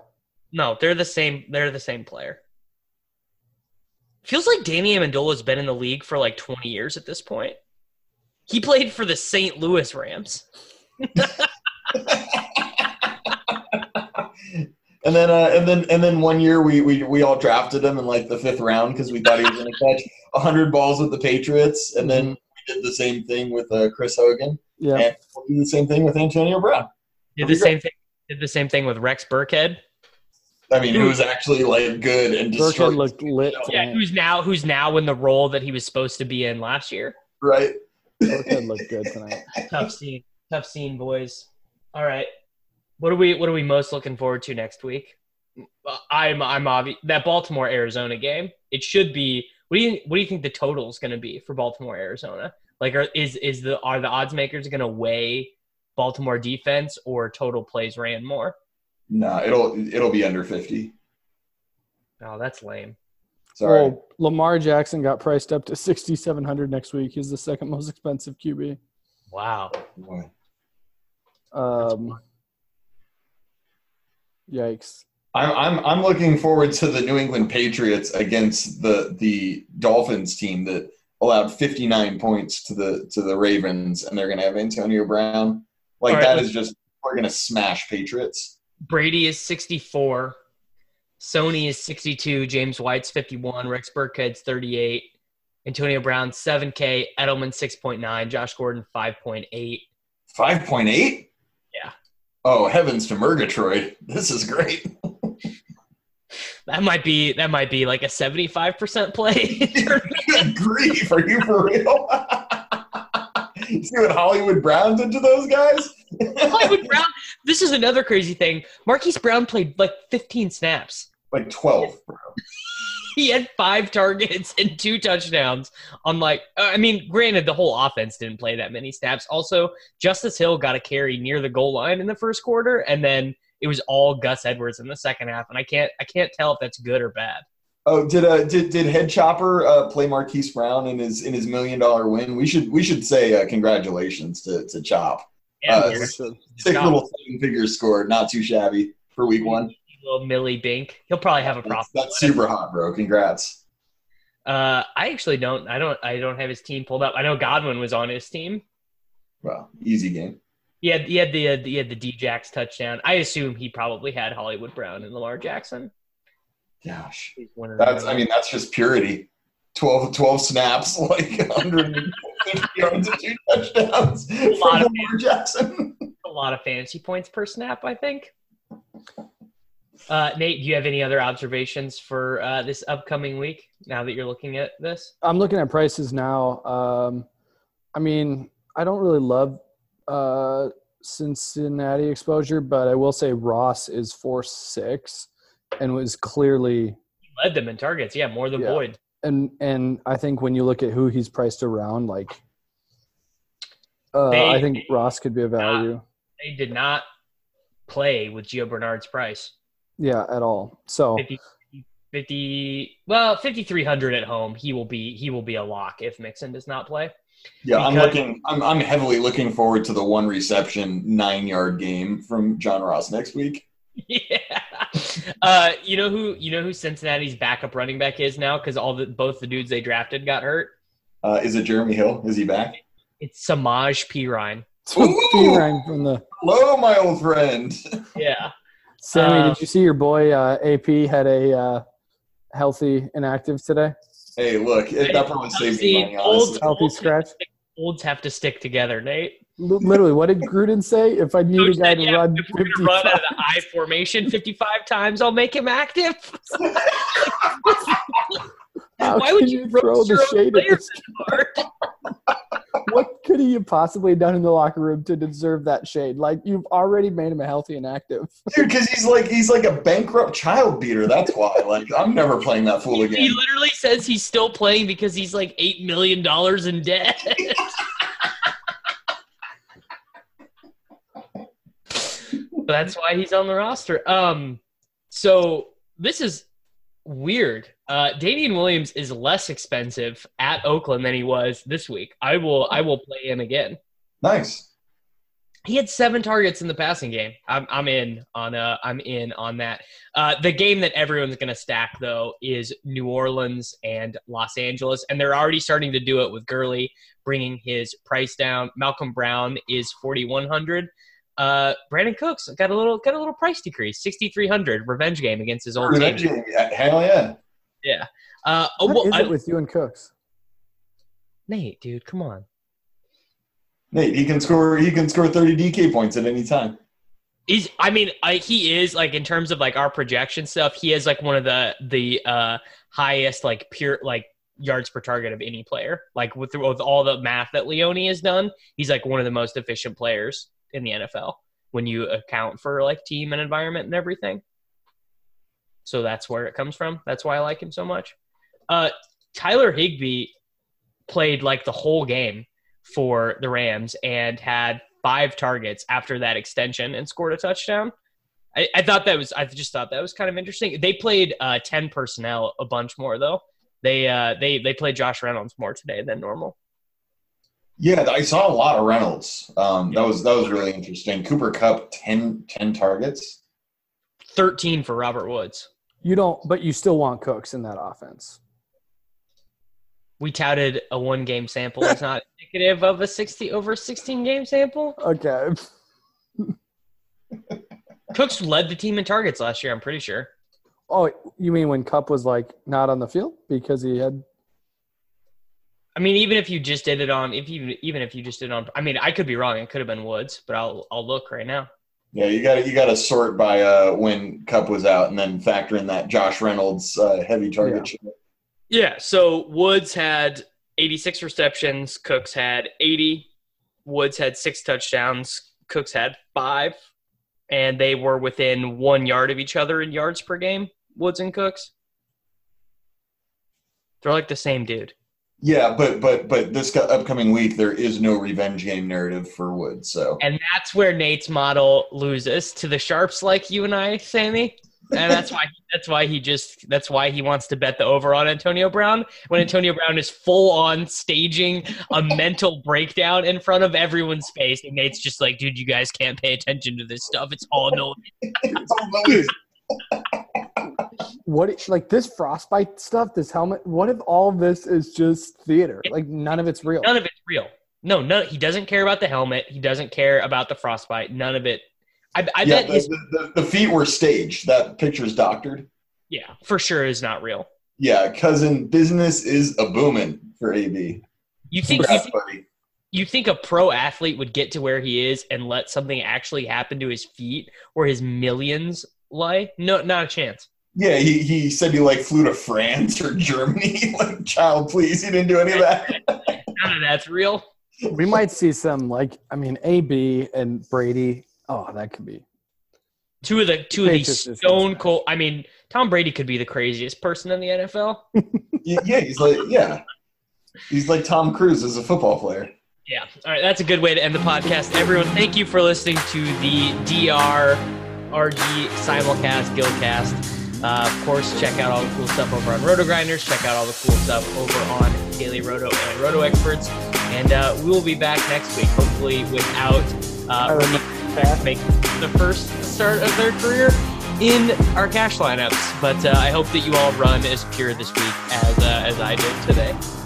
no they're the same they're the same player feels like danny amendola's been in the league for like 20 years at this point he played for the st louis rams And then, uh, and then, and then one year we, we we all drafted him in like the fifth round because we thought he was going to catch hundred balls with the Patriots, and then we did the same thing with uh, Chris Hogan, Yeah. and we'll do the same thing with Antonio Brown. Did the same thing. Did the same thing with Rex Burkhead. I mean, it was actually like good and Burkhead destroyed, looked lit. Yeah, who's now who's now in the role that he was supposed to be in last year. right? Burkhead looked good tonight. Tough scene, tough scene, boys. All right, what are we what are we most looking forward to next week? I'm I'm obvi- that Baltimore Arizona game. It should be. What do you what do you think the total is going to be for Baltimore Arizona? Like, are is is the are the odds makers going to weigh Baltimore defense or total plays ran more? No, it'll it'll be under fifty. Oh, that's lame. Sorry. Well, Lamar Jackson got priced up to 6,700 next week. He's the second most expensive QB. Wow. Boy. Um, yikes. I'm I'm I'm looking forward to the New England Patriots against the the Dolphins team that allowed 59 points to the to the Ravens, and they're going to have Antonio Brown. Like All right, that just we're going to smash Patriots. Brady is 64. Sony is 62. James White's 51. Rex Burkhead's 38. Antonio Brown 7K. Edelman 6.9. Josh Gordon 5.8. 5.8. Yeah. Oh heavens to Murgatroyd! This is great. That might be that might be like a 75% play. Good grief! Are you for real? see what Hollywood Brown did to those guys? Hollywood Brown. This is another crazy thing. Marquise Brown played like 15 snaps. like 12, bro. He had five targets and two touchdowns on like uh, I mean, granted the whole offense didn't play that many snaps. Also, Justice Hill got a carry near the goal line in the first quarter and then it was all Gus Edwards in the second half and I can't I can't tell if that's good or bad. Oh, did uh did, did Head Chopper uh, play Marquise Brown in his in his million dollar win? We should we should say uh, congratulations to to Chop. Yeah, Uh, weird. So- Sick Chop. little seven figure score, not too shabby for week one. Little Millie Bink. He'll probably have a problem. that's super hot, bro. Congrats. Uh, I actually don't. I don't. I don't have his team pulled up. I know Godwin was on his team. Well, easy game. He had he had the uh, he had the D-Jax touchdown. I assume he probably had Hollywood Brown and Lamar Jackson. Gosh, He's one of that's. I mean that's just purity. 12, 12 snaps, like 150 yards and two touchdowns from lot of Lamar Jackson. a lot of fantasy points per snap. I think. Uh, Nate, do you have any other observations for uh, this upcoming week? Now that you're looking at this, I'm looking at prices now. Um, I mean, I don't really love uh, Cincinnati exposure, but I will say Ross is four six, and was clearly he led them in targets. Yeah, more than Yeah. Boyd. and and I think when you look at who he's priced around, like uh, They- I think Ross could be a value. They did not play with Gio Bernard's price. Yeah, at all. So 50, 50 well 5300 at home he will be he will be a lock if mixon does not play Yeah, I'm looking. I'm, I'm heavily looking forward to the one reception, nine yard game from John Ross next week. yeah uh you know who you know who cincinnati's backup running back is now because all the both the dudes they drafted got hurt Uh, is it Jeremy Hill? Is he back? it's samaje perine P rank from the Hello, my old friend. yeah Sammy. Uh, did you see your boy uh, AP had a uh, healthy inactive today? Hey, look, it, that probably saves me money. old- Honestly. Healthy scratch. olds have to stick together nate Literally, what did Gruden say? If I need a guy said, to yeah, run if we're gonna run out of the I formation 55 times, I'll make him active. how Why would you you throw the shade at players this? that? What could he have possibly done in the locker room to deserve that shade? Like you've already made him a healthy and active. Dude, because he's like he's like a bankrupt child beater. That's why. Like, I'm never playing that fool again. He literally says he's still playing because he's like eight million dollars in debt. That's why he's on the roster. Um, so this is weird. Uh, Damien Williams is less expensive at Oakland than he was this week. I will, I will play him again. Nice. He had seven targets in the passing game. I'm, I'm in on uh, I'm in on that. Uh, the game that everyone's going to stack though is New Orleans and Los Angeles, and they're already starting to do it with Gurley bringing his price down. Malcolm Brown is 4100. uh, Brandin Cooks got a little got a little price decrease, sixty three hundred revenge game against his old Revenge team. game. Hell yeah. Yeah. Uh, oh, What well, is I- it with you and Cooks? Nate, dude, come on. Nate, he can score. He can score 30 DK points at any time. He's, I mean, I, he is like in terms of like our projection stuff. He is like one of the the uh, highest like pure like yards per target of any player. Like with, with all the math that Leone has done, he's like one of the most efficient players in the NFL when you account for like team and environment and everything. So that's where it comes from. That's why I like him so much. Uh, Tyler Higbee played like the whole game for the Rams and had five targets after that extension and scored a touchdown. I, I thought that was I just thought that was kind of interesting. They played uh, ten personnel a bunch more though. They uh, they they played Josh Reynolds more today than normal. Yeah, I saw a lot of Reynolds. Um, that was that was really interesting. Cooper Kupp 10, 10 targets. Thirteen for Robert Woods. You don't, but you still want Cooks in that offense. We touted a one game sample. It's not indicative of a sixty over sixteen game sample. Okay. Cooks led the team in targets last year. I'm pretty sure. Oh, you mean when Kupp was like not on the field because he had? I mean, even if you just did it on, if you even if you just did it on, I mean, I could be wrong. It could have been Woods, but I'll I'll look right now. Yeah, you got to you got to sort by uh, when Kupp was out, and then factor in that Josh Reynolds uh, heavy target. share. Yeah. So Woods had 86 receptions. Cooks had 80. Woods had six touchdowns. Cooks had five, and they were within one yard of each other in yards per game. Woods and Cooks. They're like the same dude. Yeah, but but but this upcoming week there is no revenge game narrative for Wood, So And that's where Nate's model loses to the sharps like you and I, Sammy. And that's why that's why he just that's why he wants to bet the over on Antonio Brown when Antonio Brown is full on staging a mental breakdown in front of everyone's face. And Nate's just like, dude, you guys can't pay attention to this stuff. It's all no It's all noise. What if- like this frostbite stuff? This helmet. What if all of this is just theater? Like none of it's real. none of it's real. No, no, he doesn't care about the helmet. He doesn't care about the frostbite. None of it. I, I yeah, bet the, his the, the, the feet were staged. That picture's doctored. yeah for sure is not real. Yeah, cousin, business is a booming for AB. You think you think you think a pro athlete would get to where he is and let something actually happen to his feet where his millions lie? No, not a chance. Yeah, he, he said he like flew to France or Germany. like, child, please, he didn't do any of that. None of that's real. We might see some like I mean AB and Brady. Oh, that could be. Two of the two of the stone cold. I mean, Tom Brady could be the craziest person in the NFL. Yeah, he's like, yeah, he's like Tom Cruise as a football player. Yeah. All right. That's a good way to end the podcast. Everyone, thank you for listening to the DR RG simulcast Gillcast. Uh, of course, check out all the cool stuff over on RotoGrinders. Check out all the cool stuff over on Daily Roto and Roto Experts. And uh, we will be back next week, hopefully without uh, making the first start of their career in our cash lineups. But uh, I hope that you all run as pure this week as uh, as I did today.